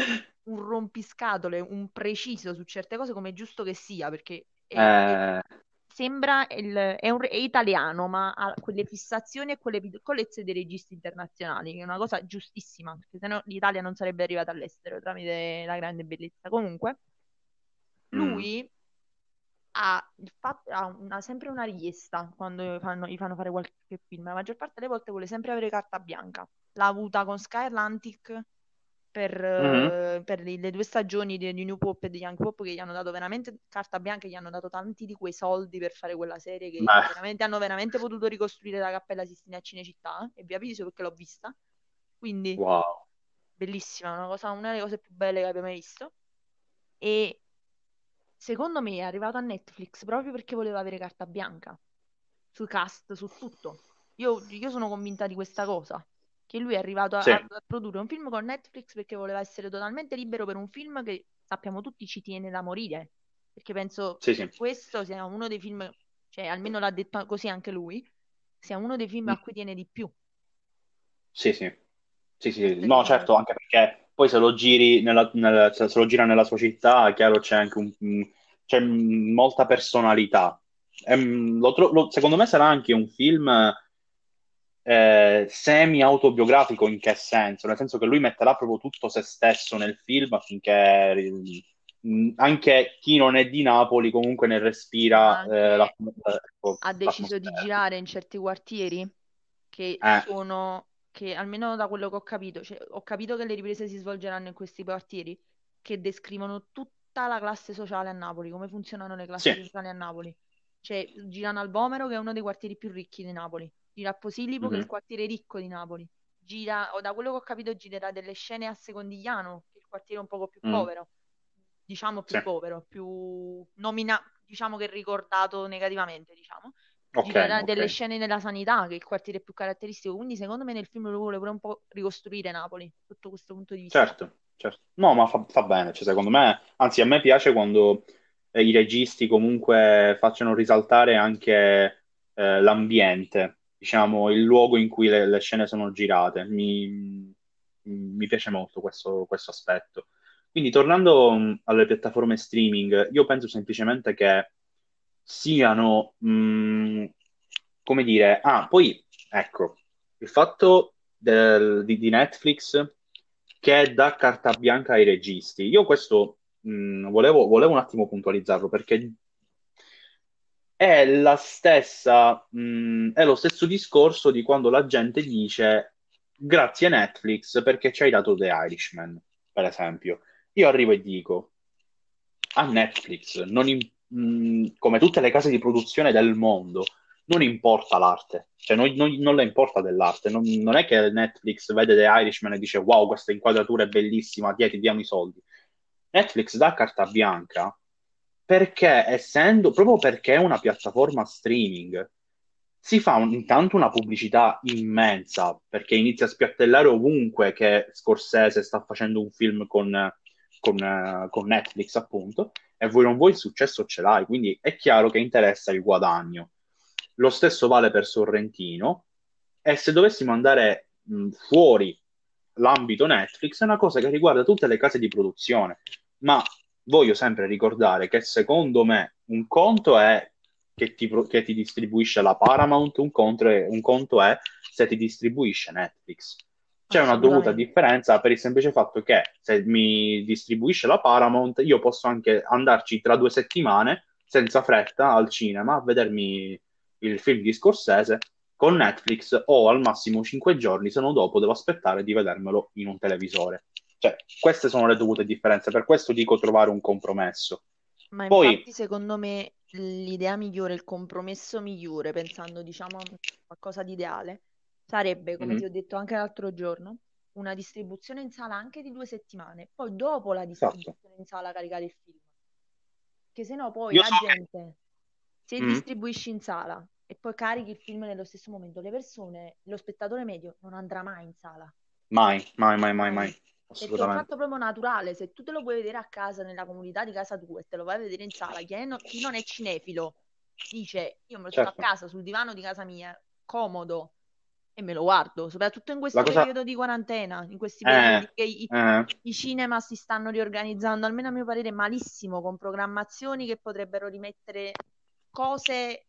un rompiscatole, un preciso su certe cose come è giusto che sia, perché è, eh sembra il, è, un, è, italiano, ma ha quelle fissazioni e quelle piccolezze dei registi internazionali, che è una cosa giustissima, perché sennò l'Italia non sarebbe arrivata all'estero tramite la grande bellezza. Comunque, lui mm. Ha, fatto, ha una, sempre una richiesta quando fanno, gli fanno fare qualche film. La maggior parte delle volte vuole sempre avere carta bianca. L'ha avuta con Sky Atlantic per, mm-hmm. per le, le, due stagioni di, di, New Pop e di Young Pop che gli hanno dato veramente carta bianca, gli hanno dato tanti di quei soldi per fare quella serie che veramente, hanno veramente potuto ricostruire la Cappella Sistina a Cinecittà e vi avviso perché l'ho vista. Quindi wow. bellissima, una, cosa, una delle cose più belle che abbia mai visto. E secondo me è arrivato a Netflix proprio perché voleva avere carta bianca sul cast, su tutto. Io, io sono convinta di questa cosa che lui è arrivato a, sì. a, produrre un film con Netflix perché voleva essere totalmente libero per un film che sappiamo tutti ci tiene da morire. Perché penso sì, che questo sia uno dei film, cioè almeno l'ha detto così anche lui, sia uno dei film mm. a cui tiene di più. Sì, sì. Sì, sì. No, certo, anche perché poi se lo giri nella, nella, se lo gira nella sua città, chiaro, c'è anche un, c'è molta personalità. E, ehm, lo, lo, secondo me sarà anche un film eh, semi-autobiografico in che senso? Nel senso che lui metterà proprio tutto se stesso nel film affinché mm, anche chi non è di Napoli comunque ne respira eh, la, ecco, ha deciso di girare in certi quartieri che eh. sono che almeno da quello che ho capito cioè, ho capito che le riprese si svolgeranno in questi quartieri che descrivono tutta la classe sociale a Napoli come funzionano le classi sì. sociali a Napoli cioè girano al Bomero che è uno dei quartieri più ricchi di Napoli gira a Posillipo, mm-hmm. che è il mhm. quartiere ricco di Napoli. Gira, o da quello che ho capito, girerà delle scene a Secondigliano, che è il quartiere un poco più mm. povero, diciamo più sì. povero, più nomina, diciamo che ricordato negativamente, diciamo. Okay, girerà okay. delle scene nella sanità, che è il quartiere più caratteristico. Quindi, secondo me, nel film lo vuole pure un po' ricostruire Napoli, sotto questo punto di vista. Certo, certo. No, ma fa, fa bene. Cioè, secondo me, anzi, a me piace quando eh, i registi comunque facciano risaltare anche eh, l'ambiente diciamo, il luogo in cui le, le scene sono girate. Mi, mi piace molto questo, questo, aspetto. Quindi, tornando mm, alle piattaforme streaming, io penso semplicemente che siano, mh, mm, come dire, ah, poi ecco, il fatto del, di, di, Netflix che dà carta bianca ai registi. Io questo mh, mm, volevo, volevo un attimo puntualizzarlo perché è la stessa, mh, mm, è lo stesso discorso di quando la gente dice grazie Netflix perché ci hai dato The Irishman, per esempio. Io arrivo e dico a Netflix, in, mm, come tutte le case di produzione del mondo, non importa l'arte, cioè non, non, non le importa dell'arte, non, non, è che Netflix vede The Irishman e dice wow, questa inquadratura è bellissima, ti diamo i soldi. Netflix dà carta bianca perché essendo, proprio perché è una piattaforma streaming, si fa un, intanto una pubblicità immensa, perché inizia a spiattellare ovunque che Scorsese sta facendo un film con, con, con Netflix, appunto, e voi non vuoi il successo ce l'hai, quindi è chiaro che interessa il guadagno. Lo stesso vale per Sorrentino, e se dovessimo andare mh, fuori l'ambito Netflix, è una cosa che riguarda tutte le case di produzione. Ma voglio sempre ricordare che secondo me un conto è che ti, che ti distribuisce la Paramount, un conto, un conto è se ti distribuisce Netflix. C'è una dovuta differenza per il semplice fatto che se mi distribuisce la Paramount, io posso anche andarci tra due settimane senza fretta al cinema a vedermi il film di Scorsese con Netflix o al massimo 5 giorni, se no dopo devo aspettare di vedermelo in un televisore. Cioè, queste sono le dovute differenze, per questo dico trovare un compromesso. Ma Poi, infatti, secondo me, l'idea migliore, il compromesso migliore, pensando, diciamo, a qualcosa di ideale, sarebbe, come mm-hmm. ti ho detto anche l'altro giorno, una distribuzione in sala anche di due settimane, poi dopo la esatto. distribuzione esatto. in sala caricare il film. Che se no poi Io la so gente, se mm-hmm. distribuisci in sala e poi carichi il film nello stesso momento, le persone, lo spettatore medio non andrà mai in sala. Mai, mai, mai, mai, mai. Perché è un fatto proprio naturale, se tu te lo puoi vedere a casa, nella comunità di casa tua e te lo vai a vedere in sala, chi, no, chi non è cinefilo dice io me lo certo. a casa sul divano di casa mia, comodo, e me lo guardo, soprattutto in questo cosa... periodo di quarantena, in questi periodi eh, che i, eh. i, cinema si stanno riorganizzando, almeno a mio parere malissimo, con programmazioni che potrebbero rimettere cose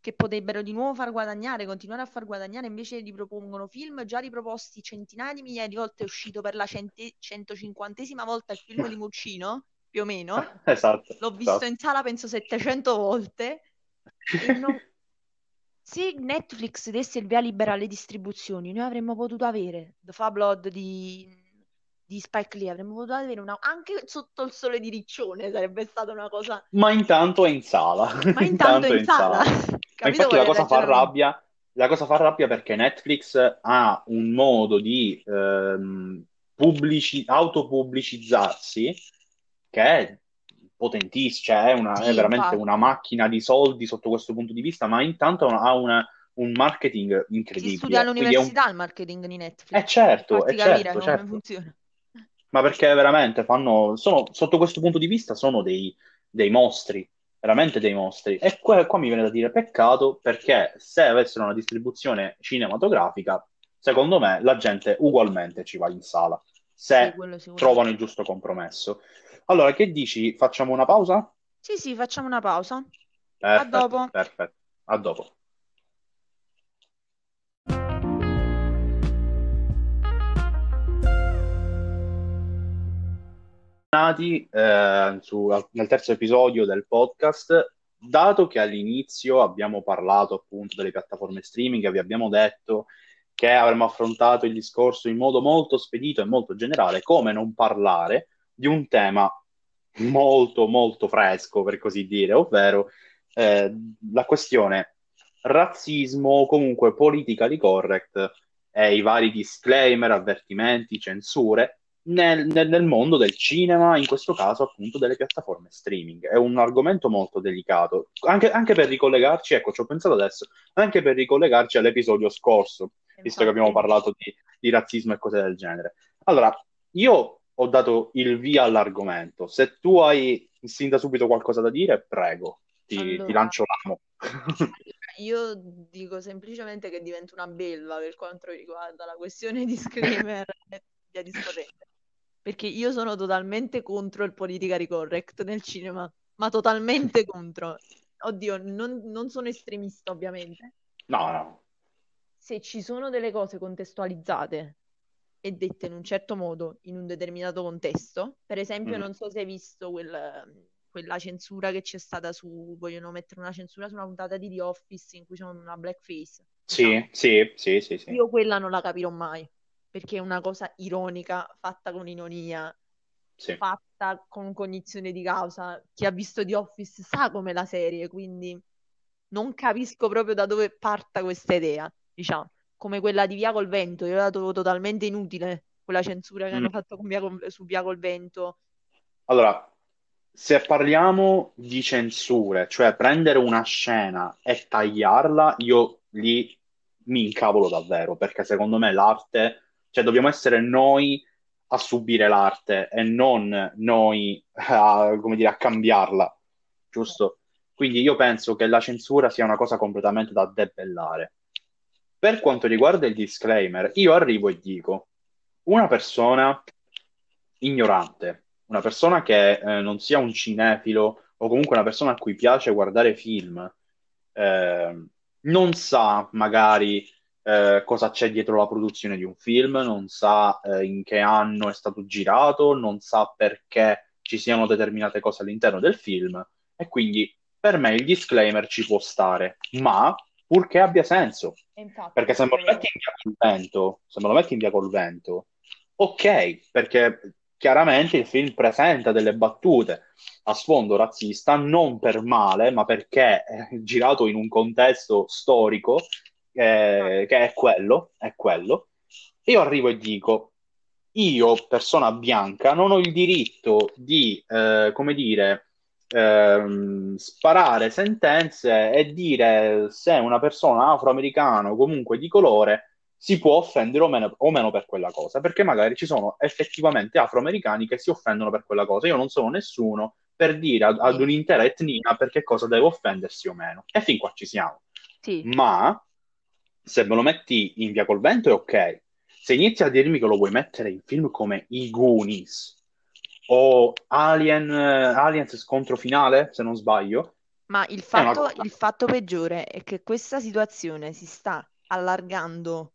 che potrebbero di nuovo far guadagnare, continuare a far guadagnare, invece ripropongono film già riproposti centinaia di migliaia di volte, è uscito per la centi- 150esima volta il film di <laughs> Muccino, più o meno. <laughs> Esatto. L'ho visto esatto. in sala penso 700 volte. Non... Se Netflix desse il via libera alle distribuzioni, noi avremmo potuto avere The Fab Blood di di Spike Lee avremmo potuto avere una anche sotto il sole di Riccione sarebbe stata una cosa ma intanto è in sala. Ma <laughs> intanto, è in sala, sala. <laughs> infatti la cosa fa rabbia la cosa fa rabbia perché Netflix ha un modo di ehm, pubblici- autopubblicizzarsi che è potentissimo, cioè è, una, sì, è veramente infatti. una macchina di soldi sotto questo punto di vista, ma intanto ha una, un marketing incredibile. Si studia all'università un... il marketing di Netflix. Eh certo, è certo, certo. come funziona ma perché veramente fanno, sono, sotto questo punto di vista sono dei, dei mostri, veramente dei mostri. E qua, qua, mi viene da dire peccato perché se avessero una distribuzione cinematografica, secondo me la gente ugualmente ci va in sala, se sì, trovano il giusto compromesso. Allora, che dici? Facciamo una pausa? Sì, sì, facciamo una pausa. Perfetto, a dopo. Perfetto, a dopo. tornati eh, su, nel terzo episodio del podcast. Dato che all'inizio abbiamo parlato appunto delle piattaforme streaming, vi abbiamo detto che avremmo affrontato il discorso in modo molto spedito e molto generale, come non parlare di un tema molto molto fresco, per così dire, ovvero eh, la questione razzismo o comunque politically correct e i vari disclaimer, avvertimenti, censure nel, nel, nel, mondo del cinema, in questo caso appunto delle piattaforme streaming. È un argomento molto delicato, anche, anche per ricollegarci, ecco, ci ho pensato adesso, anche per ricollegarci all'episodio scorso, Infatti. visto che abbiamo parlato di, di razzismo e cose del genere. Allora, io ho dato il via all'argomento. Se tu hai sin da subito qualcosa da dire, prego, ti, allora, ti lancio l'amo. <laughs> io dico semplicemente che divento una belva per quanto riguarda la questione di screamer <laughs> e via discorrente perché io sono totalmente contro il politically correct nel cinema, ma totalmente <laughs> contro. Oddio, non, non sono estremista ovviamente. No, no. Se ci sono delle cose contestualizzate e dette in un certo modo, in un determinato contesto, per esempio, mm. non so se hai visto quel, quella censura che c'è stata su, vogliono mettere una censura su una puntata di The Office in cui c'è una blackface. Sì, diciamo. sì, sì, sì, sì. Io quella non la capirò mai perché è una cosa ironica, fatta con ironia, sì. fatta con cognizione di causa. Chi ha visto The Office sa com'è la serie, quindi non capisco proprio da dove parta questa idea, diciamo, come quella di Via col Vento, io la trovo totalmente inutile, quella censura che mm. hanno fatto via col, su Via col Vento. Allora, se parliamo di censure, cioè prendere una scena e tagliarla, io lì mi incavolo davvero, perché secondo me l'arte cioè dobbiamo essere noi a subire l'arte e non noi a, come dire, a cambiarla, giusto? Quindi io penso che la censura sia una cosa completamente da debellare. Per quanto riguarda il disclaimer, io arrivo e dico, una persona ignorante, una persona che eh, non sia un cinefilo o comunque una persona a cui piace guardare film, eh, non sa magari eh, cosa c'è dietro la produzione di un film, non sa eh, in che anno è stato girato, non sa perché ci siano determinate cose all'interno del film e quindi per me il disclaimer ci può stare, ma purché abbia senso. Infatti, perché se me lo metti in via col vento, se me lo metti in via col vento, ok, perché chiaramente il film presenta delle battute a sfondo razzista, non per male, ma perché è girato in un contesto storico eh, che è quello, è quello. Io arrivo e dico, io, persona bianca, non ho il diritto di, eh, come dire, ehm, sparare sentenze e dire se una persona afroamericana o comunque di colore si può offendere o meno, o meno, per quella cosa, perché magari ci sono effettivamente afroamericani che si offendono per quella cosa. Io non sono nessuno per dire ad, ad un'intera etnia perché cosa deve offendersi o meno. E fin qua ci siamo. Sì. Ma se me lo metti in via col vento è ok. Se inizi a dirmi che lo vuoi mettere in film come I Goonies o Alien, Aliens scontro finale, se non sbaglio. Ma il fatto, il fatto peggiore è che questa situazione si sta allargando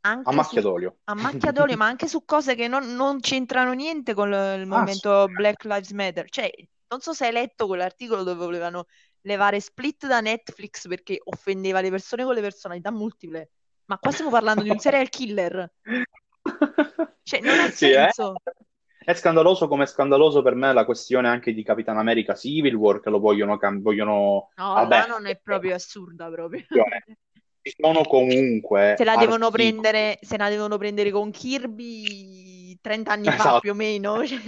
anche a macchia su, d'olio. a <laughs> macchia d'olio, ma anche su cose che non, non c'entrano niente con il movimento Black Lives Matter. Cioè, non so se hai letto quell'articolo dove volevano levare Split da Netflix perché offendeva le persone con le personalità multiple. Ma qua stiamo parlando di un serial killer. <laughs> Cioè, non ha Sì, eh? È scandaloso come è scandaloso per me la questione anche di Capitan America Civil War che lo vogliono, cam- vogliono... No, Vabbè, là non è proprio assurda proprio. ci sono comunque Se la devono prendere, se la devono prendere con Kirby 30 anni fa Esatto. più o meno. <laughs> cioè.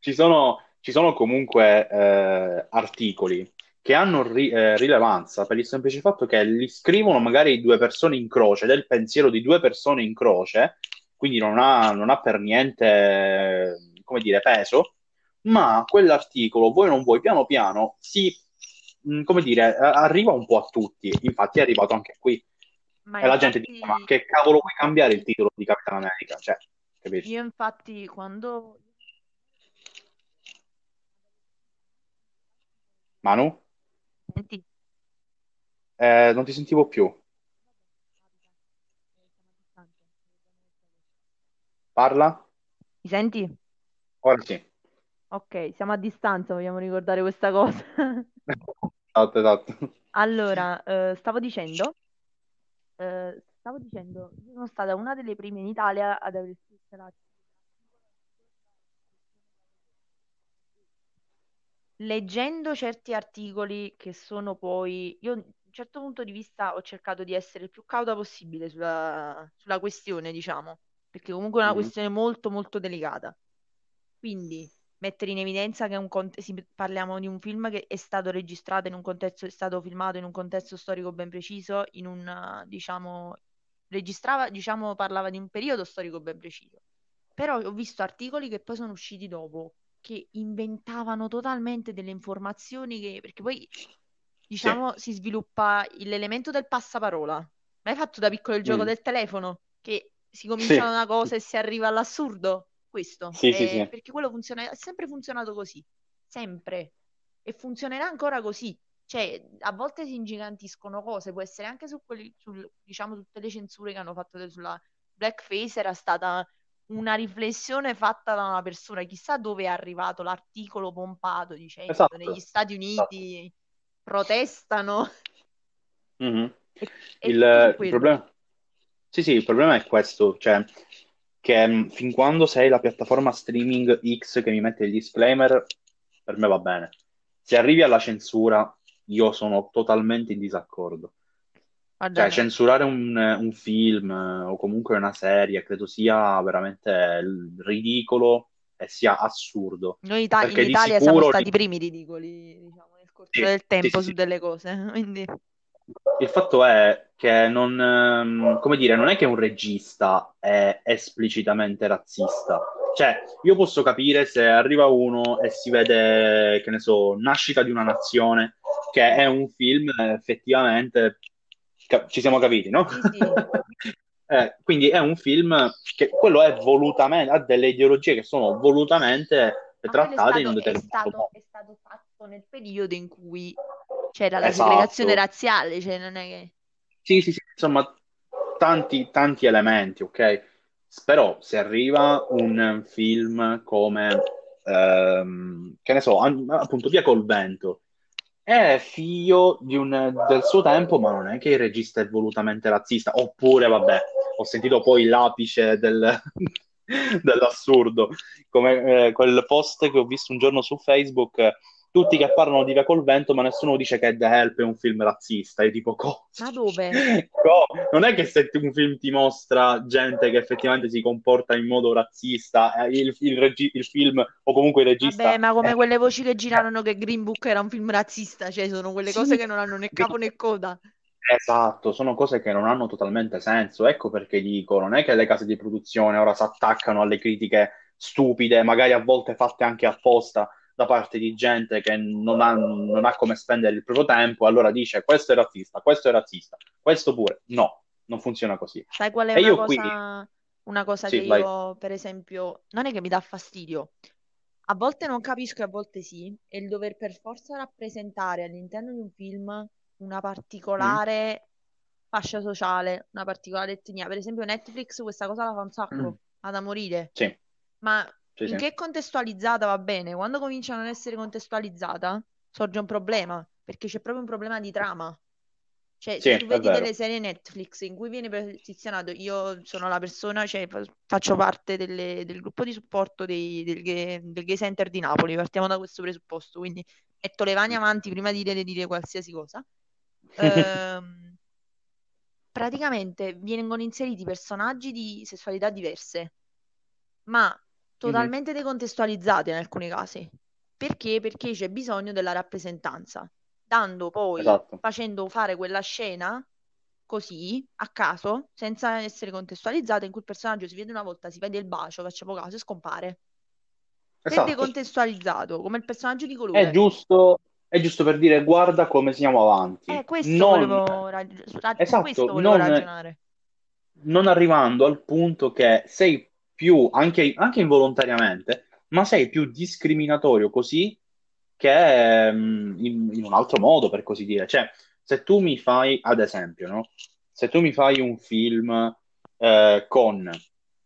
ci sono, ci sono comunque eh, articoli che hanno ri- eh, rilevanza per il semplice fatto che li scrivono magari due persone in croce, del pensiero di due persone in croce, quindi non ha, non ha per niente, come dire, peso, ma quell'articolo, vuoi o non vuoi, piano piano si, mh, come dire, arriva un po' a tutti, infatti è arrivato anche qui. Ma E la gente infatti dice, ma che cavolo vuoi cambiare il titolo di Capitan America? Cioè, capisci? io infatti quando Manu? Senti, Eh, non ti sentivo più. Parla? mi senti? Ora sì. Ok, siamo a distanza, vogliamo ricordare questa cosa. <laughs> Esatto, esatto. Allora, eh, stavo dicendo, eh, stavo dicendo, io sono stata una delle prime in Italia ad aver scritto la- Leggendo certi articoli che sono poi, io a un certo punto di vista ho cercato di essere il più cauta possibile sulla, sulla questione, diciamo, perché comunque è una Mhm. questione molto molto delicata. Quindi mettere in evidenza che cont- si- parliamo di un film che è stato registrato in un contesto, è stato filmato in un contesto storico ben preciso, in un, diciamo, registrava, diciamo, parlava di un periodo storico ben preciso. Però ho visto articoli che poi sono usciti dopo, che inventavano totalmente delle informazioni che, perché poi, diciamo, si sviluppa l'elemento del passaparola. Ma hai fatto da piccolo il gioco Mm. del telefono? Che si comincia Sì. una cosa e si arriva all'assurdo? Questo. Sì, sì, Eh, sì. Perché quello funziona, è sempre funzionato così. Sempre. E funzionerà ancora così. Cioè, a volte si ingigantiscono cose, può essere anche su quelli, sul, diciamo, tutte le censure che hanno fatto sulla blackface, era stata una riflessione fatta da una persona, chissà dove è arrivato l'articolo pompato dicendo Esatto. negli Stati Uniti protestano. Mhm. <laughs> E, Il, il problema... Sì, sì, il problema è questo, cioè che mh, fin quando sei la piattaforma streaming X che mi mette il disclaimer, per me va bene. Se arrivi alla censura, io sono totalmente in disaccordo. Guarda, Cioè, censurare un, un film eh, o comunque una serie credo sia veramente ridicolo e sia assurdo. noi ita- in Italia siamo sicuro stati i primi ridicoli, diciamo, nel corso Sì, del tempo sì, su sì. delle cose. <laughs> Quindi, Il fatto è che non, ehm, come dire, non è che un regista è esplicitamente razzista. Cioè, io posso capire se arriva uno e si vede, che ne so, Nascita di una nazione, che è un film effettivamente, ca- ci siamo capiti, no? sì, sì. <laughs> Eh, quindi è un film che quello è volutamente, ha delle ideologie che sono volutamente trattate in un determinato modo. è stato fatto nel periodo in cui c'era la segregazione Esatto. razziale, cioè non è che... Sì, sì, sì, insomma, tanti, tanti elementi, ok? Però se arriva un film come, ehm, che ne so, appunto Via col vento, è figlio di un- del suo tempo, ma non è che il regista è volutamente razzista. Oppure, vabbè, ho sentito poi l'apice del- <laughs> dell'assurdo, come eh, quel post che ho visto un giorno su Facebook, tutti che parlano di Via col vento, ma nessuno dice che The Help è un film razzista. Io tipo, cosa? Ma dove? <laughs> No, non è che se un film ti mostra gente che effettivamente si comporta in modo razzista, eh, il, il regi- il film o comunque il Vabbè, regista ma come è quelle voci che girarono che Green Book era un film razzista, cioè sono quelle cose Sì, che non hanno né capo né coda. esatto, sono cose che non hanno totalmente senso. Ecco perché dico, non è che le case di produzione ora si attaccano alle critiche stupide, magari a volte fatte anche apposta da parte di gente che non ha, non ha come spendere il proprio tempo, allora dice questo è razzista, questo è razzista, questo pure. No, non funziona così. Sai qual è E una io qui, cosa, una cosa che sì, vai. io, per esempio, non è che mi dà fastidio. A volte non capisco e a volte sì, è il dover per forza rappresentare all'interno di un film una Mm? particolare fascia sociale, una particolare etnia. Per esempio, Netflix questa cosa la fa un Mm. sacco, ha da morire. Sì, Ma sì, finché è contestualizzata va bene, quando comincia a non essere contestualizzata, sorge un problema, perché c'è proprio un problema di trama. Cioè, sì, se tu vedi delle serie Netflix in cui viene posizionato, io sono la persona, cioè fa- faccio parte delle- del gruppo di supporto dei- del, gay, del Gay Center di Napoli, partiamo da questo presupposto, quindi metto le mani avanti prima di dire, dire qualsiasi cosa. Ehm, <laughs> praticamente vengono inseriti personaggi di sessualità diverse, ma Totalmente decontestualizzati in alcuni casi. Perché? Perché c'è bisogno della rappresentanza, dando poi, Esatto, facendo fare quella scena così, a caso, senza essere contestualizzata, in cui il personaggio si vede una volta, si vede il bacio, facciamo caso, e scompare. Se è esatto. decontestualizzato, come il personaggio di È colore. giusto, è giusto per dire guarda come siamo Eh, avanti. questo Non, volevo, rag- su ra- su esatto, questo volevo non, ragionare. non arrivando al punto che sei più, anche, anche involontariamente, ma sei più discriminatorio così che mm, in, in un altro modo, per così dire. Cioè, se tu mi fai, ad esempio, no? Se tu mi fai un film eh, con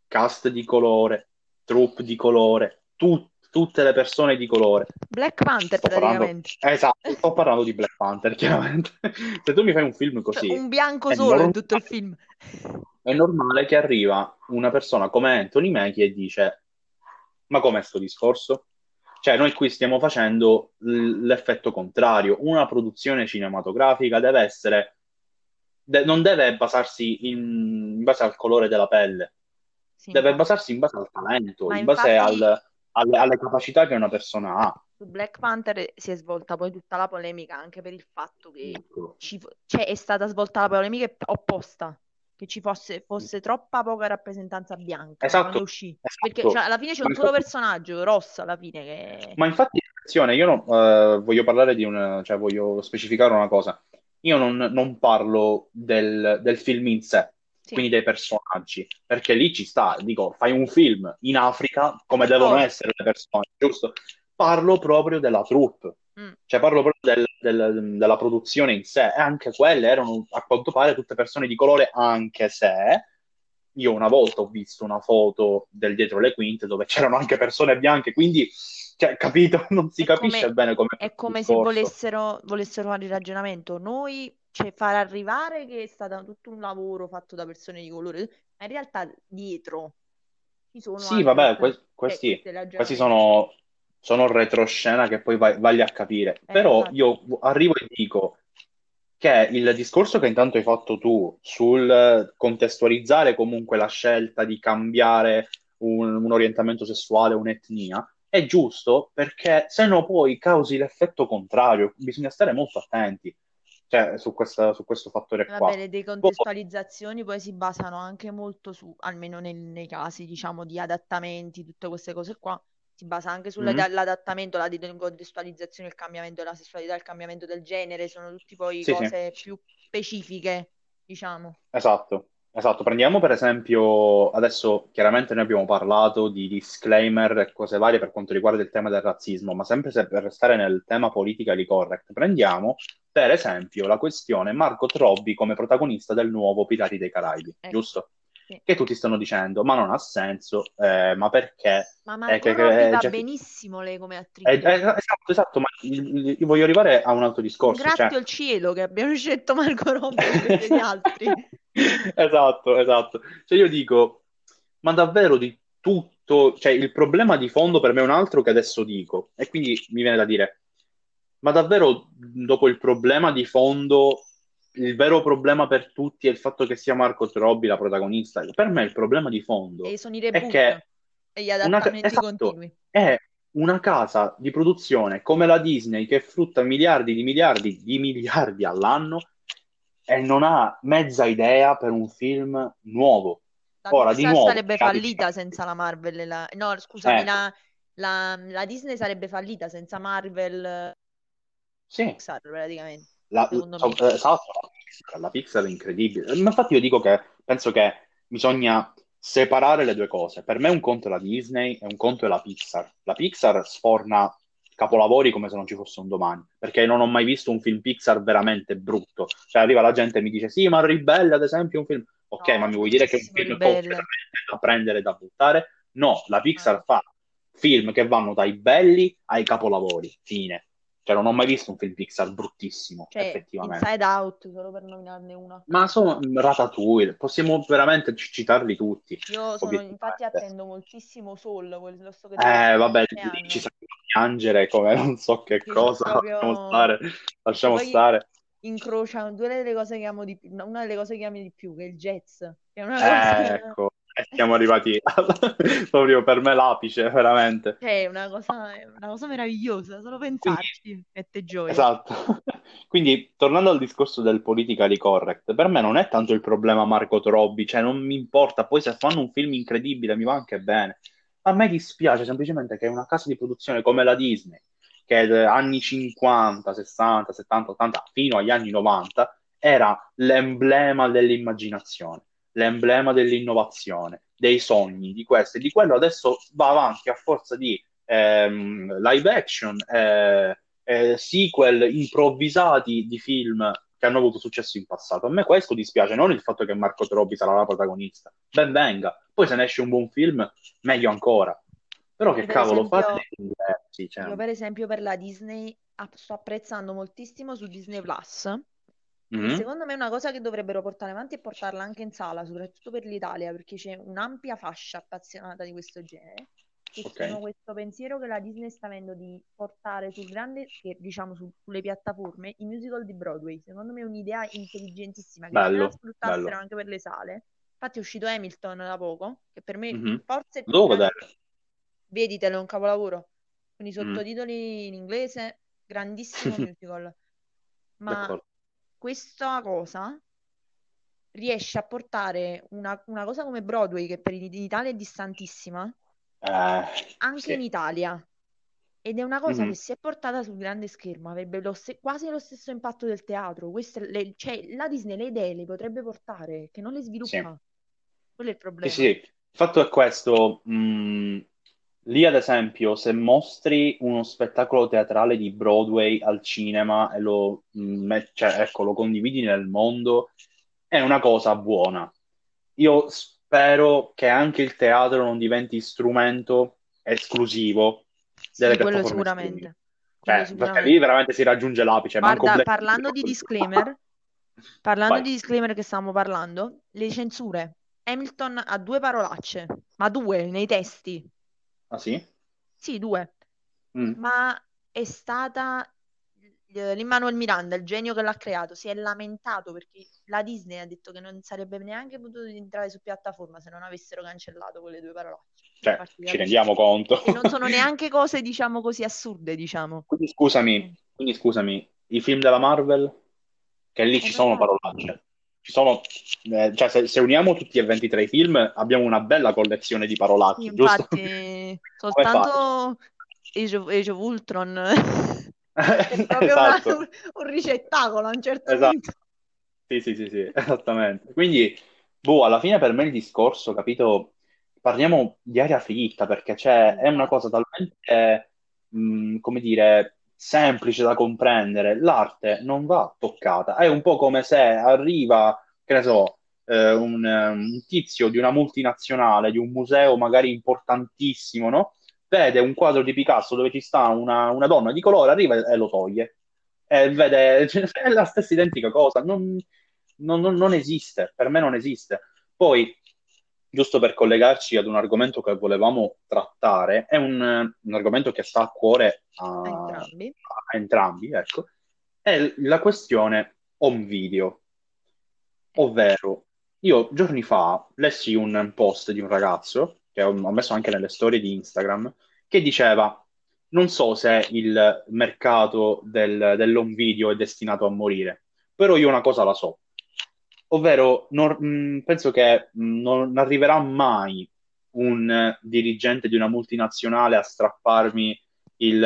cast di colore, troupe di colore, tu- tutte le persone di colore, Black Panther sto parlando, praticamente. esatto, sto parlando di Black Panther, <laughs> chiaramente. Se tu mi fai un film Cioè, così, un bianco solo in normale, tutto il film. è normale che arriva una persona come Anthony Mackie e dice, ma com'è sto discorso? Cioè, noi qui stiamo facendo l'effetto contrario. Una produzione cinematografica deve essere, de- non deve basarsi in, in base al colore della pelle, Sì, deve infatti. basarsi in base al talento, Ma in base infatti al- alle, alle capacità che una persona ha. su Black Panther si è svolta poi tutta la polemica anche per il fatto che Ecco. ci cioè, è stata svolta la polemica opposta, che ci fosse, fosse troppa poca rappresentanza bianca quando Esatto, uscì. Perché esatto. cioè, alla fine c'è un solo infatti, personaggio, Ross, alla fine, che... ma infatti, attenzione, io non- eh, voglio parlare di un, cioè voglio specificare una cosa. Io non, non parlo del, del film in sé, Sì, quindi dei personaggi, perché lì ci sta, dico, fai un film in Africa come devono essere le persone, giusto? Parlo proprio della troupe, Mm. cioè parlo proprio del- del- della produzione in sé, e anche quelle erano a quanto pare tutte persone di colore, anche se io una volta ho visto una foto del dietro le quinte dove c'erano anche persone bianche, quindi, cioè, capito? <laughs> Non si È capisce come, bene come è come se volessero, volessero fare il ragionamento. Noi, cioè, far arrivare che è stato tutto un lavoro fatto da persone di colore, ma in realtà dietro ci sono Sì, vabbè, que- cioè, questi, questi sono, sono retroscena che poi vai, vai a capire. Eh, Però infatti, io arrivo e dico che il discorso che intanto hai fatto tu sul contestualizzare comunque la scelta di cambiare un, un orientamento sessuale, un'etnia, è giusto perché se no poi causi l'effetto contrario. Bisogna stare molto attenti, cioè, su questa- su questo fattore qua. vabbè, le decontestualizzazioni poi si basano anche molto su, almeno nel- nei casi, diciamo, di adattamenti, tutte queste cose qua, si basa anche sull'adattamento, la decontestualizzazione, il cambiamento della sessualità, il cambiamento del genere, sono tutti poi Sì, sì. cose più specifiche, diciamo. Esatto, Esatto, prendiamo per esempio, adesso chiaramente noi abbiamo parlato di disclaimer e cose varie per quanto riguarda il tema del razzismo, ma sempre se per restare nel tema politically correct, prendiamo per esempio la questione Margot Robbie come protagonista del nuovo Pirati dei Caraibi, Ecco, giusto? sì. Che tutti stanno dicendo, ma non ha senso, eh, ma perché? Ma Eh, Margot che- Robbie eh, va già- benissimo lei come eh, attrice. eh, esatto, esatto, ma il- io voglio arrivare a un altro discorso, cioè... Ringrazio il cielo che abbiamo scelto Margot Robbie invece di altri. <laughs> <laughs> Esatto, esatto. Cioè io dico, ma davvero di tutto, cioè il problema di fondo per me è un altro che adesso dico, e quindi mi viene da dire, ma davvero dopo il problema di fondo, il vero problema per tutti è il fatto che sia Margot Robbie la protagonista? Per me il problema di fondo E sono i è che e gli una, adattamenti esatto, continui. è una casa di produzione come la Disney che frutta miliardi di miliardi di miliardi all'anno e non ha mezza idea per un film nuovo. La Ora, di nuovo, sarebbe Pirati- fallita senza la Marvel. la- No, scusami, Eh. la, la- la Disney sarebbe fallita senza Marvel Sì, Pixar praticamente. la, so- eh, Pixar, la Pixar è incredibile. Ma infatti io dico che penso che bisogna separare le due cose. Per me un conto è la Disney e un conto è la Pixar. La Pixar sforna capolavori come se non ci fosse un domani, perché non ho mai visto un film Pixar veramente brutto. Cioè arriva la gente e mi dice sì, ma Ribelle ad esempio è un film... Ok, No, ma mi vuoi dire che è un film completamente da prendere e da buttare? No, la Pixar No. fa film che vanno dai belli ai capolavori, fine. Cioè non ho mai visto un film Pixar bruttissimo, Cioè, effettivamente. Inside Out, solo per nominarne una. Ma sono Ratatouille, possiamo veramente citarli tutti. Io sono, infatti attendo moltissimo Soul, quello sto che Eh, vabbè, lì ci sa piangere come non so che Sì, cosa, <laughs> proprio- lasciamo stare, lasciamo Poi- stare. Incrocia due delle cose che amo di più, una delle cose che ami di più, che è il jazz. Che è una cosa, Ecco, e siamo arrivati <laughs> proprio per me l'apice, veramente. è una cosa, è una cosa meravigliosa, solo pensarci mette gioia. Esatto. <laughs> Quindi, tornando al discorso del politically correct, per me non è tanto il problema Margot Robbie, cioè non mi importa, poi se fanno un film incredibile mi va anche bene. A me dispiace semplicemente che una casa di produzione come la Disney, che è anni 50, 60, 70, 80, fino agli anni 90, era l'emblema dell'immaginazione, l'emblema dell'innovazione, dei sogni, di questo e di quello, adesso va avanti a forza di ehm, live action, eh, eh, sequel improvvisati di film che hanno avuto successo in passato. A me questo dispiace, non il fatto che Marco Robbie sarà la protagonista. Ben venga. Poi se ne esce un buon film, meglio ancora. Però che Per cavolo, esempio, fate diversi, cioè. Io per esempio per la Disney sto apprezzando moltissimo su Disney Plus. Mhm. Secondo me una cosa che dovrebbero portare avanti è portarla anche in sala, soprattutto per l'Italia, perché c'è un'ampia fascia appassionata di questo genere. Che Ok. sono questo pensiero che la Disney sta avendo di portare sul grande, che, diciamo su- sulle piattaforme, i musical di Broadway. Secondo me è un'idea intelligentissima che se Bello, la sfruttassero bello. anche per le sale. Infatti è uscito Hamilton da poco, che per me Mhm. forse è più Devo grande- vedere. Veditelo, è un capolavoro. Con i Mm. sottotitoli in inglese, grandissimo <laughs> musical. Ma D'accordo. Questa cosa riesce a portare una, una cosa come Broadway, che per in Italia è distantissima, Eh, anche sì. in Italia. Ed è una cosa Mhm. che se portata sul grande schermo avrebbe lo ste- quasi lo stesso impatto del teatro. Queste, le- cioè, la Disney le idee le potrebbe portare, che non le sviluppa. Quello è il problema. Sì, sì, il fatto è questo, mh, lì ad esempio se mostri uno spettacolo teatrale di Broadway al cinema e lo, mh, met- cioè, ecco, lo condividi nel mondo, è una cosa buona. Io spero che anche il teatro non diventi strumento esclusivo Sì, delle quello piattaforme sicuramente. Quello Cioè, perché lì veramente si raggiunge l'apice, Guarda, parlando di disclaimer, <laughs> parlando Vai. di disclaimer che stavamo parlando, le censure. Hamilton ha due parolacce, ma due nei testi. Ah sì? Sì, due. Mm. Ma è stata l'Immanuel Miranda, il genio che l'ha creato, si è lamentato perché la Disney ha detto che non sarebbe neanche potuto entrare su piattaforma se non avessero cancellato quelle due parolacce. Cioè, ci rendiamo conto. E non sono <laughs> neanche cose, diciamo così, assurde, diciamo. Quindi scusami, quindi scusami, i film della Marvel, che lì ci Eh, sono parolacce, ci sono, eh, cioè se, se uniamo tutti e 23 i film abbiamo una bella collezione di parolacce, giusto? <laughs> Soltanto Age of, Age of Ultron <laughs> è <laughs> proprio una- Esatto, un, un ricettacolo a un certo Esatto. punto. sì, sì, sì, sì, <laughs> esattamente. Quindi boh, alla fine per me il discorso, capito, parliamo di aria fritta perché c'è, è una cosa talmente, mh, come dire, semplice da comprendere. L'arte non va toccata. È un po' come se arriva, che ne so, eh, un, un tizio di una multinazionale, di un museo magari importantissimo, no? Vede un quadro di Picasso dove ci sta una, una donna di colore, arriva e, e lo toglie. E vede, <laughs> è la stessa identica cosa. Non, non, non, non esiste, per me non esiste. Poi, giusto per collegarci ad un argomento che volevamo trattare, è un, un argomento che sta a cuore a, A entrambi. a entrambi, ecco, è la questione home video, ovvero io giorni fa lessi un post di un ragazzo, che ho messo anche nelle storie di Instagram, che diceva, non so se il mercato del, dell'home video è destinato a morire, però io una cosa la so, ovvero non- mh, penso che mh, non arriverà mai un dirigente di una multinazionale a strapparmi il,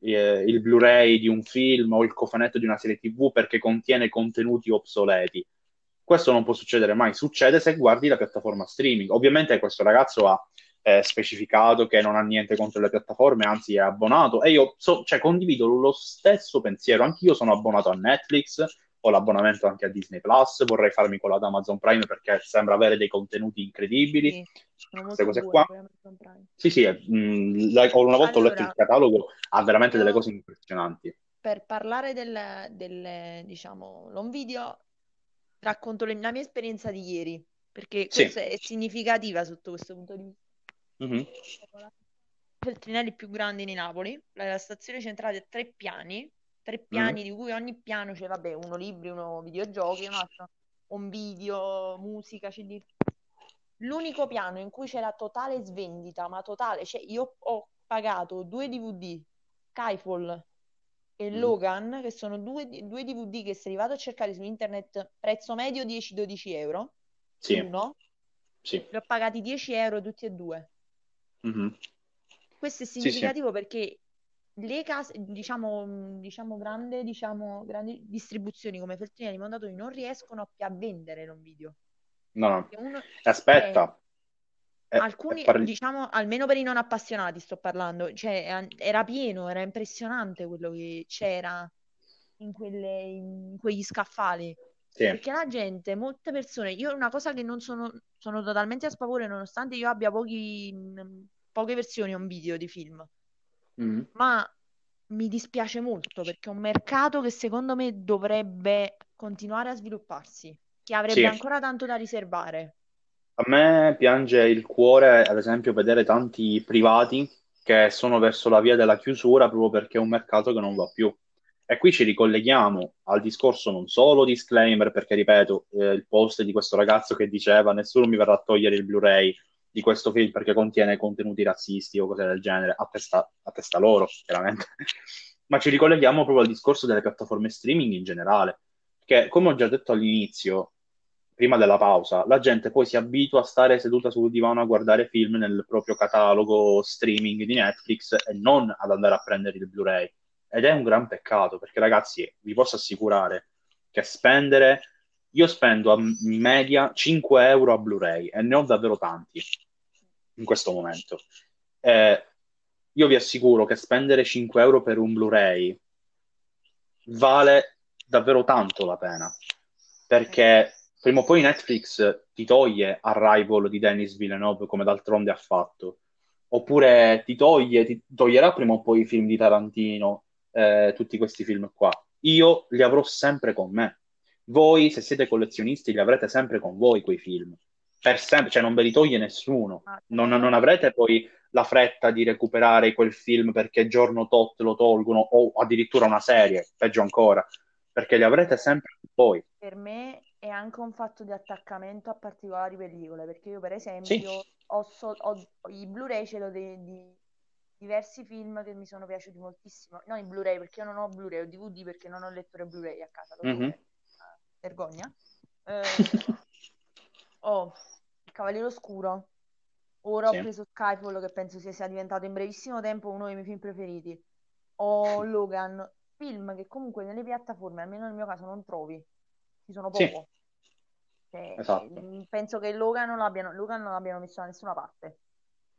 eh, il Blu-ray di un film o il cofanetto di una serie TV perché contiene contenuti obsoleti. Questo non può succedere mai, succede se guardi la piattaforma streaming. Ovviamente questo ragazzo ha eh, specificato che non ha niente contro le piattaforme, anzi è abbonato e io so- cioè, condivido lo stesso pensiero. Anch'io sono abbonato a Netflix, ho l'abbonamento anche a Disney Plus, vorrei farmi quello ad Amazon Prime perché sembra avere dei contenuti incredibili. Sì, Queste cose qua. Sì, sì, mh, la- una volta ho letto il Allora, catalogo, ha veramente delle cose impressionanti. per parlare del, del, diciamo, l'home video, racconto le- la mia esperienza di ieri, perché Sì. è significativa sotto questo punto di vista. Mhm. Feltrinelli più grandi di Napoli, la, stazione centrale ha tre piani, tre Mm. piani di cui ogni piano c'è, vabbè, uno libri, uno videogiochi, un altro un video, musica, CD. L'unico piano in cui c'era totale svendita, ma totale, cioè io ho pagato due DVD, Skyfall e Mm. Logan, che sono due, due DVD che se li vado a cercare su internet, prezzo medio 10-12 euro, Sì, uno, sì. li ho pagati 10 euro tutti e due. Mhm. Questo è Sì, sì. significativo perché le case, diciamo, diciamo grande, diciamo, grandi distribuzioni come Feltrinelli Mondadori non riescono più a vendere non video. No, no. Uno, Aspetta, eh, alcuni, parli- diciamo, almeno per i non appassionati sto parlando, cioè era pieno, era impressionante quello che c'era in quelle, in quegli scaffali. sì. Perché la gente, molte persone, io una cosa che non sono, sono totalmente a sfavore, nonostante io abbia pochi, mh, poche versioni un video di film, Mhm. ma mi dispiace molto perché è un mercato che secondo me dovrebbe continuare a svilupparsi, che avrebbe Sì. ancora tanto da riservare. A me piange il cuore, ad esempio, vedere tanti privati che sono verso la via della chiusura proprio perché è un mercato che non va più. E qui ci ricolleghiamo al discorso non solo disclaimer, perché ripeto, eh, il post di questo ragazzo che diceva nessuno mi verrà a togliere il Blu-ray di questo film perché contiene contenuti razzisti o cose del genere, a testa, a testa loro, chiaramente. <laughs> Ma ci ricolleghiamo proprio al discorso delle piattaforme streaming in generale, che come ho già detto all'inizio, prima della pausa, la gente poi si abitua a stare seduta sul divano a guardare film nel proprio catalogo streaming di Netflix e non ad andare a prendere il Blu-ray. Ed è un gran peccato, perché ragazzi, vi posso assicurare che spendere, io spendo m- media 5 euro a Blu-ray e ne ho davvero tanti in questo momento. Eh, io vi assicuro che spendere 5 euro per un Blu-ray vale davvero tanto la pena, perché prima o poi Netflix ti toglie Arrival di Denis Villeneuve come d'altronde ha fatto, oppure ti toglie, ti toglierà prima o poi i film di Tarantino, eh, tutti questi film qua. Io li avrò sempre con me. Voi, se siete collezionisti, li avrete sempre con voi quei film. Per sempre, cioè non ve li toglie nessuno. Ma Non, non avrete poi la fretta di recuperare quel film perché giorno tot lo tolgono, o addirittura una serie, peggio ancora, perché li avrete sempre con voi. per me è anche un fatto di attaccamento a particolari pellicole, perché io per Sì, esempio ho, so- ho- i Blu-ray ce l'ho de- di diversi film che mi sono piaciuti moltissimo. Non i Blu-ray perché io non ho Blu-ray, ho DVD perché non ho lettore Blu-ray a casa, Mhm. è una vergogna. <laughs> Eh, ho Il Cavaliere Oscuro, ora ho Sì, preso Skyfall che penso sia, sia diventato in brevissimo tempo uno dei miei film preferiti. Ho Logan, film che comunque nelle piattaforme, almeno nel mio caso, non trovi, ci sono sì, poco. Cioè, esatto. mm, penso che Logan non l'abbiano, Logan non l'abbiano messo da nessuna parte.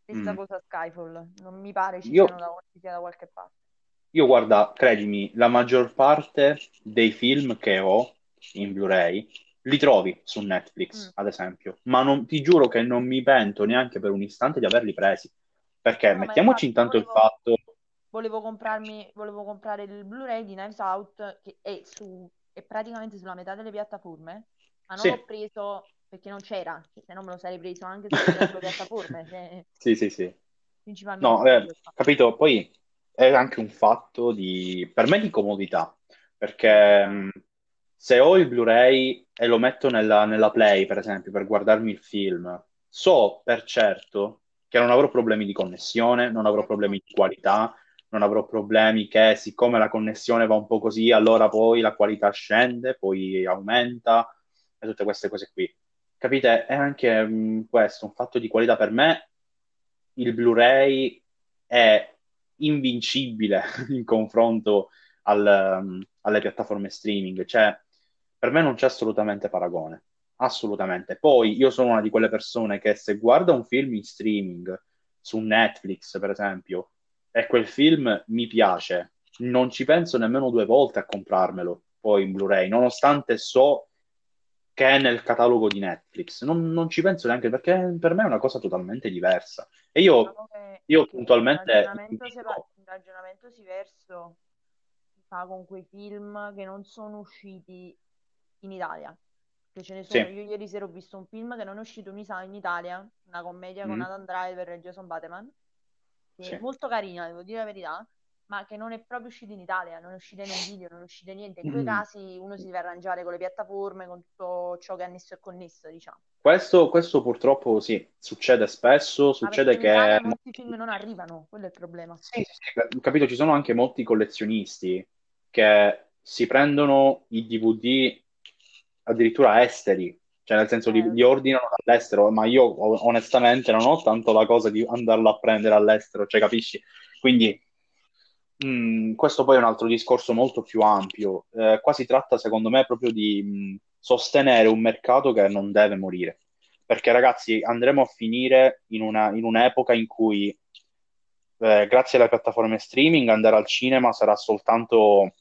Stessa Mm. cosa Skyfall, non mi pare ci Io, siano da, sia da qualche parte. io, guarda, credimi, la maggior parte dei film che ho in Blu-ray li trovi su Mm. Netflix, ad esempio, ma non, ti giuro che non mi pento neanche per un istante di averli presi, perché No, mettiamoci infatti intanto il volevo, fatto, volevo comprarmi, volevo comprare il Blu-ray di Knives Out che è, su, è praticamente sulla metà delle piattaforme, ma non sì, l'ho preso perché non c'era, se no me lo sarei preso anche <laughs> sulle piattaforme, cioè, sì, sì, sì. principalmente No, eh, capito, poi è anche un fatto di, per me, di comodità, perché mh, se ho il Blu-ray e lo metto nella, nella Play, per esempio, per guardarmi il film, so per certo che non avrò problemi di connessione, non avrò problemi di qualità, non avrò problemi che siccome la connessione va un po' così, allora poi la qualità scende, poi aumenta e tutte queste cose qui. Capite? È anche mh, questo un fatto di qualità per me. Il Blu-ray è invincibile <laughs> in confronto al, um, alle piattaforme streaming. Cioè, per me non c'è assolutamente paragone. Assolutamente. Poi io sono una di quelle persone che se guarda un film in streaming su Netflix, per esempio, e quel film mi piace, non ci penso nemmeno due volte a comprarmelo poi in Blu-ray, nonostante so che è nel catalogo di Netflix. Non, non ci penso neanche perché per me è una cosa totalmente diversa. E io, diciamo che, io il puntualmente ragionamento, il ragionamento diverso si fa con quei film che non sono usciti in Italia. Che ce ne sono. Sì. Io ieri sera ho visto un film che non è uscito mi sa, in Italia, una commedia con Mm, Adam Driver e Jason Bateman, sì. molto carina, devo dire la verità, ma che non è proprio uscita in Italia, non è uscita in un video, non è uscita niente. In quei casi uno si deve arrangiare con le piattaforme, con tutto ciò che è annesso e connesso, diciamo. Questo, questo purtroppo sì, succede spesso, succede Italia che... molti film non arrivano, quello è il problema. Sì, sì, sì, capito, ci sono anche molti collezionisti che si prendono i DVD addirittura esteri, cioè nel senso li, Eh, li ordinano dall'estero, ma io onestamente non ho tanto la cosa di andarlo a prendere all'estero, cioè capisci? Quindi mh, questo poi è un altro discorso molto più ampio. Eh, qua si tratta secondo me proprio di mh, sostenere un mercato che non deve morire, perché ragazzi andremo a finire in una- in un'epoca in cui eh, grazie alle piattaforme streaming andare al cinema sarà soltanto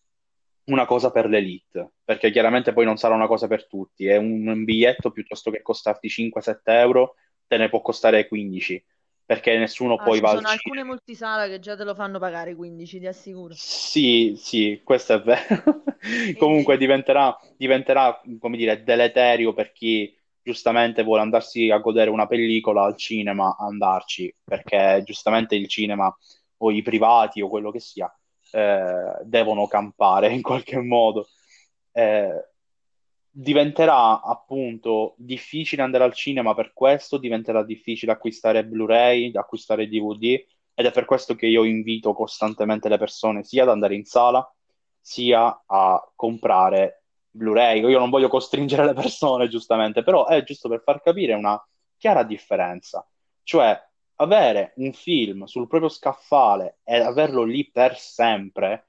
una cosa per l'elite, perché chiaramente poi non sarà una cosa per tutti. È un, biglietto piuttosto che costarti 5-7 euro, te ne può costare 15, perché nessuno ah, poi ci va al sono alcune cinema. multisala che già te lo fanno pagare 15, ti assicuro. Sì, sì, questo è vero. <laughs> Comunque diventerà, diventerà, come dire, deleterio per chi giustamente vuole andarsi a godere una pellicola al cinema, andarci, perché giustamente il cinema o i privati o quello che sia eh, devono campare in qualche modo. Eh, diventerà appunto difficile andare al cinema per questo, diventerà difficile acquistare Blu-ray, acquistare DVD ed è per questo che io invito costantemente le persone sia ad andare in sala sia a comprare Blu-ray. Io non voglio costringere le persone, giustamente, però è giusto per far capire una chiara differenza, cioè avere un film sul proprio scaffale e averlo lì per sempre,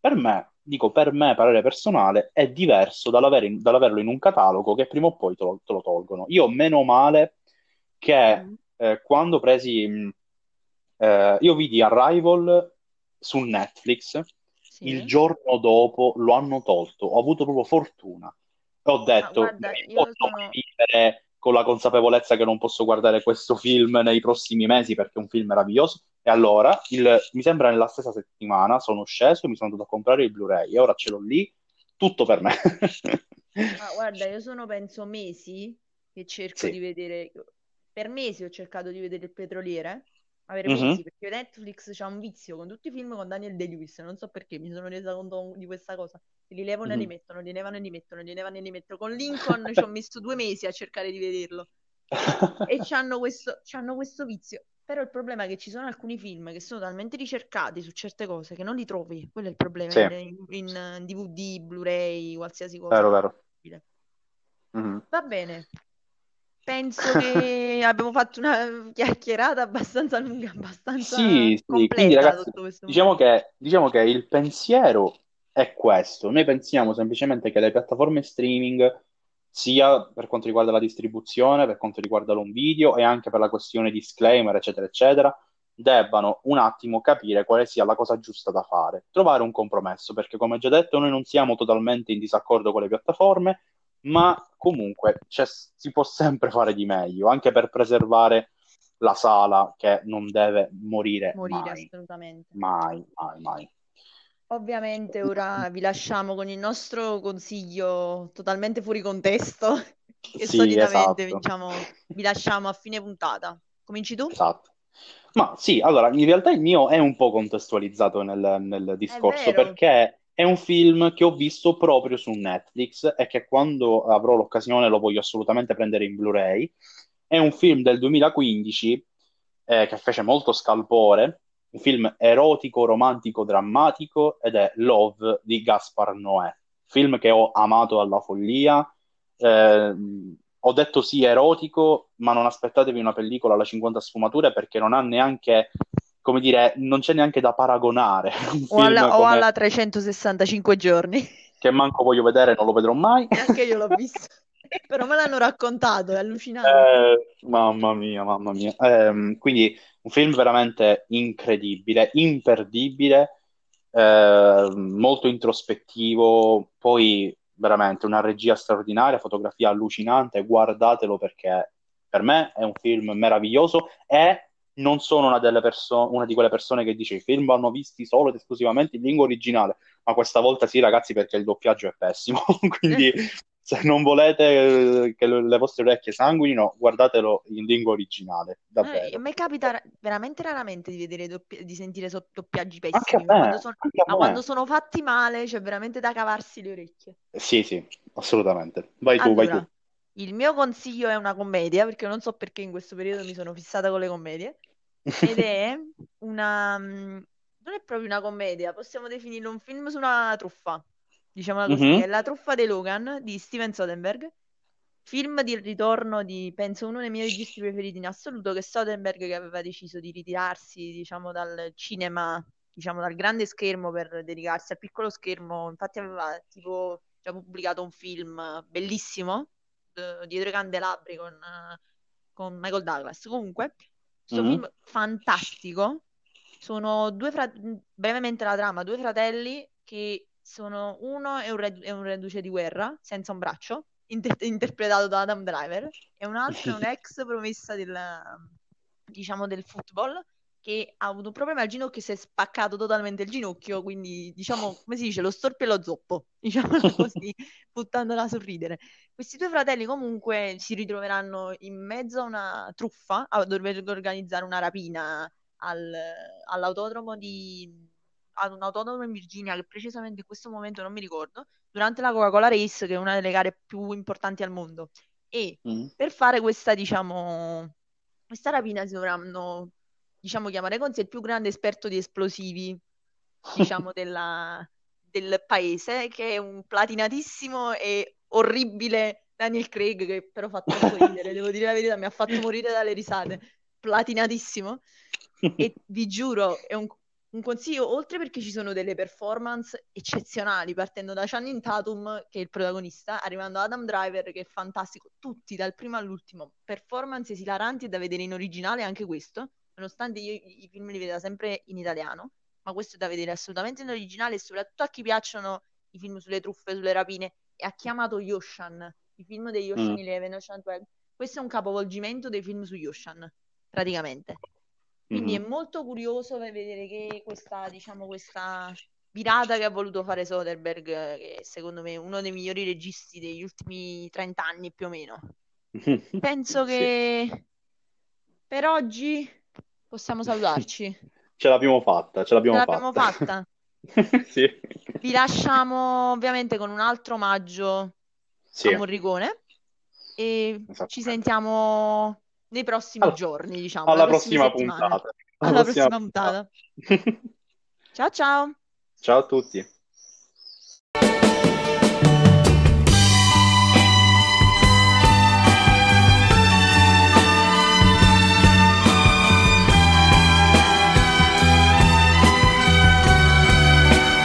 per me, dico per me, parere personale, è diverso dall'avere- dall'averlo in un catalogo che prima o poi te lo, te lo tolgono. Io meno male che mm, eh, quando presi, mh, eh, io vidi Arrival su Netflix, il sì. giorno dopo lo hanno tolto, ho avuto proprio fortuna. Ho detto, guarda, non io posso sono... vivere con la consapevolezza che non posso guardare questo film nei prossimi mesi perché è un film meraviglioso. E allora, il- mi sembra nella stessa settimana, sono sceso e mi sono andato a comprare il Blu-ray e ora ce l'ho lì, tutto per me. <laughs> Ma guarda, io sono penso mesi che cerco di Sì. vedere, per mesi ho cercato di vedere il petroliere, ma per Mhm. mesi, perché Netflix c'ha un vizio con tutti i film con Daniel Day-Lewis, non so perché, mi sono resa conto di questa cosa, li levano e li mettono, li levano e li mettono, li levano e li mettono. Con Lincoln ci ho messo due mesi a cercare di vederlo e <laughs> c'hanno questo, c'hanno questo vizio. Però il problema è che ci sono alcuni film che sono talmente ricercati su certe cose che non li trovi, quello è il problema, Sì, in, in- DVD, Blu-ray, qualsiasi cosa. vero, vero. Mhm. Va bene, penso che abbiamo fatto una chiacchierata abbastanza lunga, abbastanza Sì, sì, quindi ragazzi, diciamo che, diciamo che il pensiero è questo. Noi pensiamo semplicemente che le piattaforme streaming sia per quanto riguarda la distribuzione, per quanto riguarda l'home video e anche per la questione disclaimer, eccetera, eccetera, debbano un attimo capire quale sia la cosa giusta da fare, trovare un compromesso, perché come già detto noi non siamo totalmente in disaccordo con le piattaforme, ma comunque si può sempre fare di meglio, anche per preservare la sala che non deve morire, morire mai. assolutamente. Mai, mai, mai. Ovviamente ora vi lasciamo con il nostro consiglio totalmente fuori contesto, <laughs> che Sì, solitamente esatto. diciamo, vi lasciamo a fine puntata. Cominci tu? Esatto. Ma sì, allora, in realtà il mio è un po' contestualizzato nel, nel discorso perché è un film che ho visto proprio su Netflix e che quando avrò l'occasione lo voglio assolutamente prendere in Blu-ray. È un film del 2015 eh, che fece molto scalpore, un film erotico, romantico, drammatico ed è Love di Gaspar Noè, film che ho amato alla follia. Eh, ho detto sì erotico, ma non aspettatevi una pellicola alla 50 sfumature perché non ha neanche, come dire, non c'è neanche da paragonare. <laughs> O alla, o alla 365 giorni. <laughs> che manco voglio vedere, non lo vedrò mai. <laughs> Neanche io l'ho visto. Però me l'hanno raccontato, è allucinante. Eh, mamma mia, mamma mia. Ehm, quindi un film veramente incredibile, imperdibile, eh, molto introspettivo, poi veramente una regia straordinaria, fotografia allucinante, guardatelo perché per me è un film meraviglioso e non sono una, delle perso- una di quelle persone che dice i film vanno visti solo ed esclusivamente in lingua originale, ma questa volta sì ragazzi perché il doppiaggio è pessimo, <laughs> quindi se non volete eh, che le vostre orecchie sanguinino, guardatelo in lingua originale, Eh, davvero. a me capita ra- veramente raramente di vedere doppi- di sentire doppiaggi Anche a pessimi, ma quando sono, ma quando sono fatti male c'è veramente da cavarsi le orecchie. Sì, sì, assolutamente. Vai tu, vai tu. Il mio consiglio è una commedia, perché non so perché in questo periodo mi sono fissata con le commedie, ed è una... mm, non è proprio una commedia, possiamo definirlo un film su una truffa, diciamola così, Mhm. è. La truffa dei Logan di Steven Soderbergh, film di ritorno di, penso, uno dei miei registi preferiti in assoluto, che è Soderbergh che aveva deciso di ritirarsi, diciamo, dal cinema, diciamo, dal grande schermo per dedicarsi al piccolo schermo, infatti aveva tipo già pubblicato un film bellissimo, eh, Dietro i candelabri con, eh, con Michael Douglas. Comunque, questo Mhm. film fantastico. Sono due fratelli, brevemente la trama, due fratelli che sono uno è un, redu- è un reduce di guerra, senza un braccio, inter- interpretato da Adam Driver, e un altro è <laughs> un'ex promessa del, diciamo, del football che ha avuto un problema al ginocchio e si è spaccato totalmente il ginocchio, quindi diciamo, come si dice, lo storpio e lo zoppo, <laughs> diciamo <laughs> così, buttandola a sorridere. Questi due fratelli comunque si ritroveranno in mezzo a una truffa, a dover organizzare una rapina al- all'autodromo di... ad un autodromo in Virginia che precisamente in questo momento non mi ricordo, durante la Coca-Cola Race, che è una delle gare più importanti al mondo. E Mhm. per fare questa, diciamo, questa rapina si dovranno, diciamo, chiamare con sé il più grande esperto di esplosivi, <laughs> diciamo, della- del paese, che è un platinatissimo e orribile Daniel Craig, che però fa troppo <laughs> ridere, devo dire la verità, mi ha fatto morire dalle risate. Platinatissimo. E vi giuro, è un, un consiglio, oltre perché ci sono delle performance eccezionali, partendo da Channing Tatum, che è il protagonista, arrivando ad Adam Driver, che è fantastico, tutti dal primo all'ultimo, performance esilaranti e da vedere in originale anche questo, nonostante io i film li veda sempre in italiano, ma questo è da vedere assolutamente in originale e soprattutto a chi piacciono i film sulle truffe, sulle rapine, e ha chiamato Yoshan, i film degli Ocean Mm. Eleven, Ocean 12. Questo è un capovolgimento dei film su Yoshan, praticamente. Quindi è Mhm. molto curioso per vedere che questa, diciamo, questa virata che ha voluto fare Soderbergh, che secondo me è uno dei migliori registi degli ultimi 30 anni più o meno. <laughs> Penso Sì. che per oggi possiamo <laughs> salutarci. Ce l'abbiamo fatta, ce Ce l'abbiamo l'abbiamo fatta. fatta. <laughs> Sì. Vi lasciamo ovviamente con un altro omaggio Sì, a Morricone e ci esattamente. sentiamo nei prossimi Alla, giorni, diciamo, alla prossima puntata. Alla Alla prossima prossima puntata. puntata. <laughs> Ciao ciao! Ciao a tutti.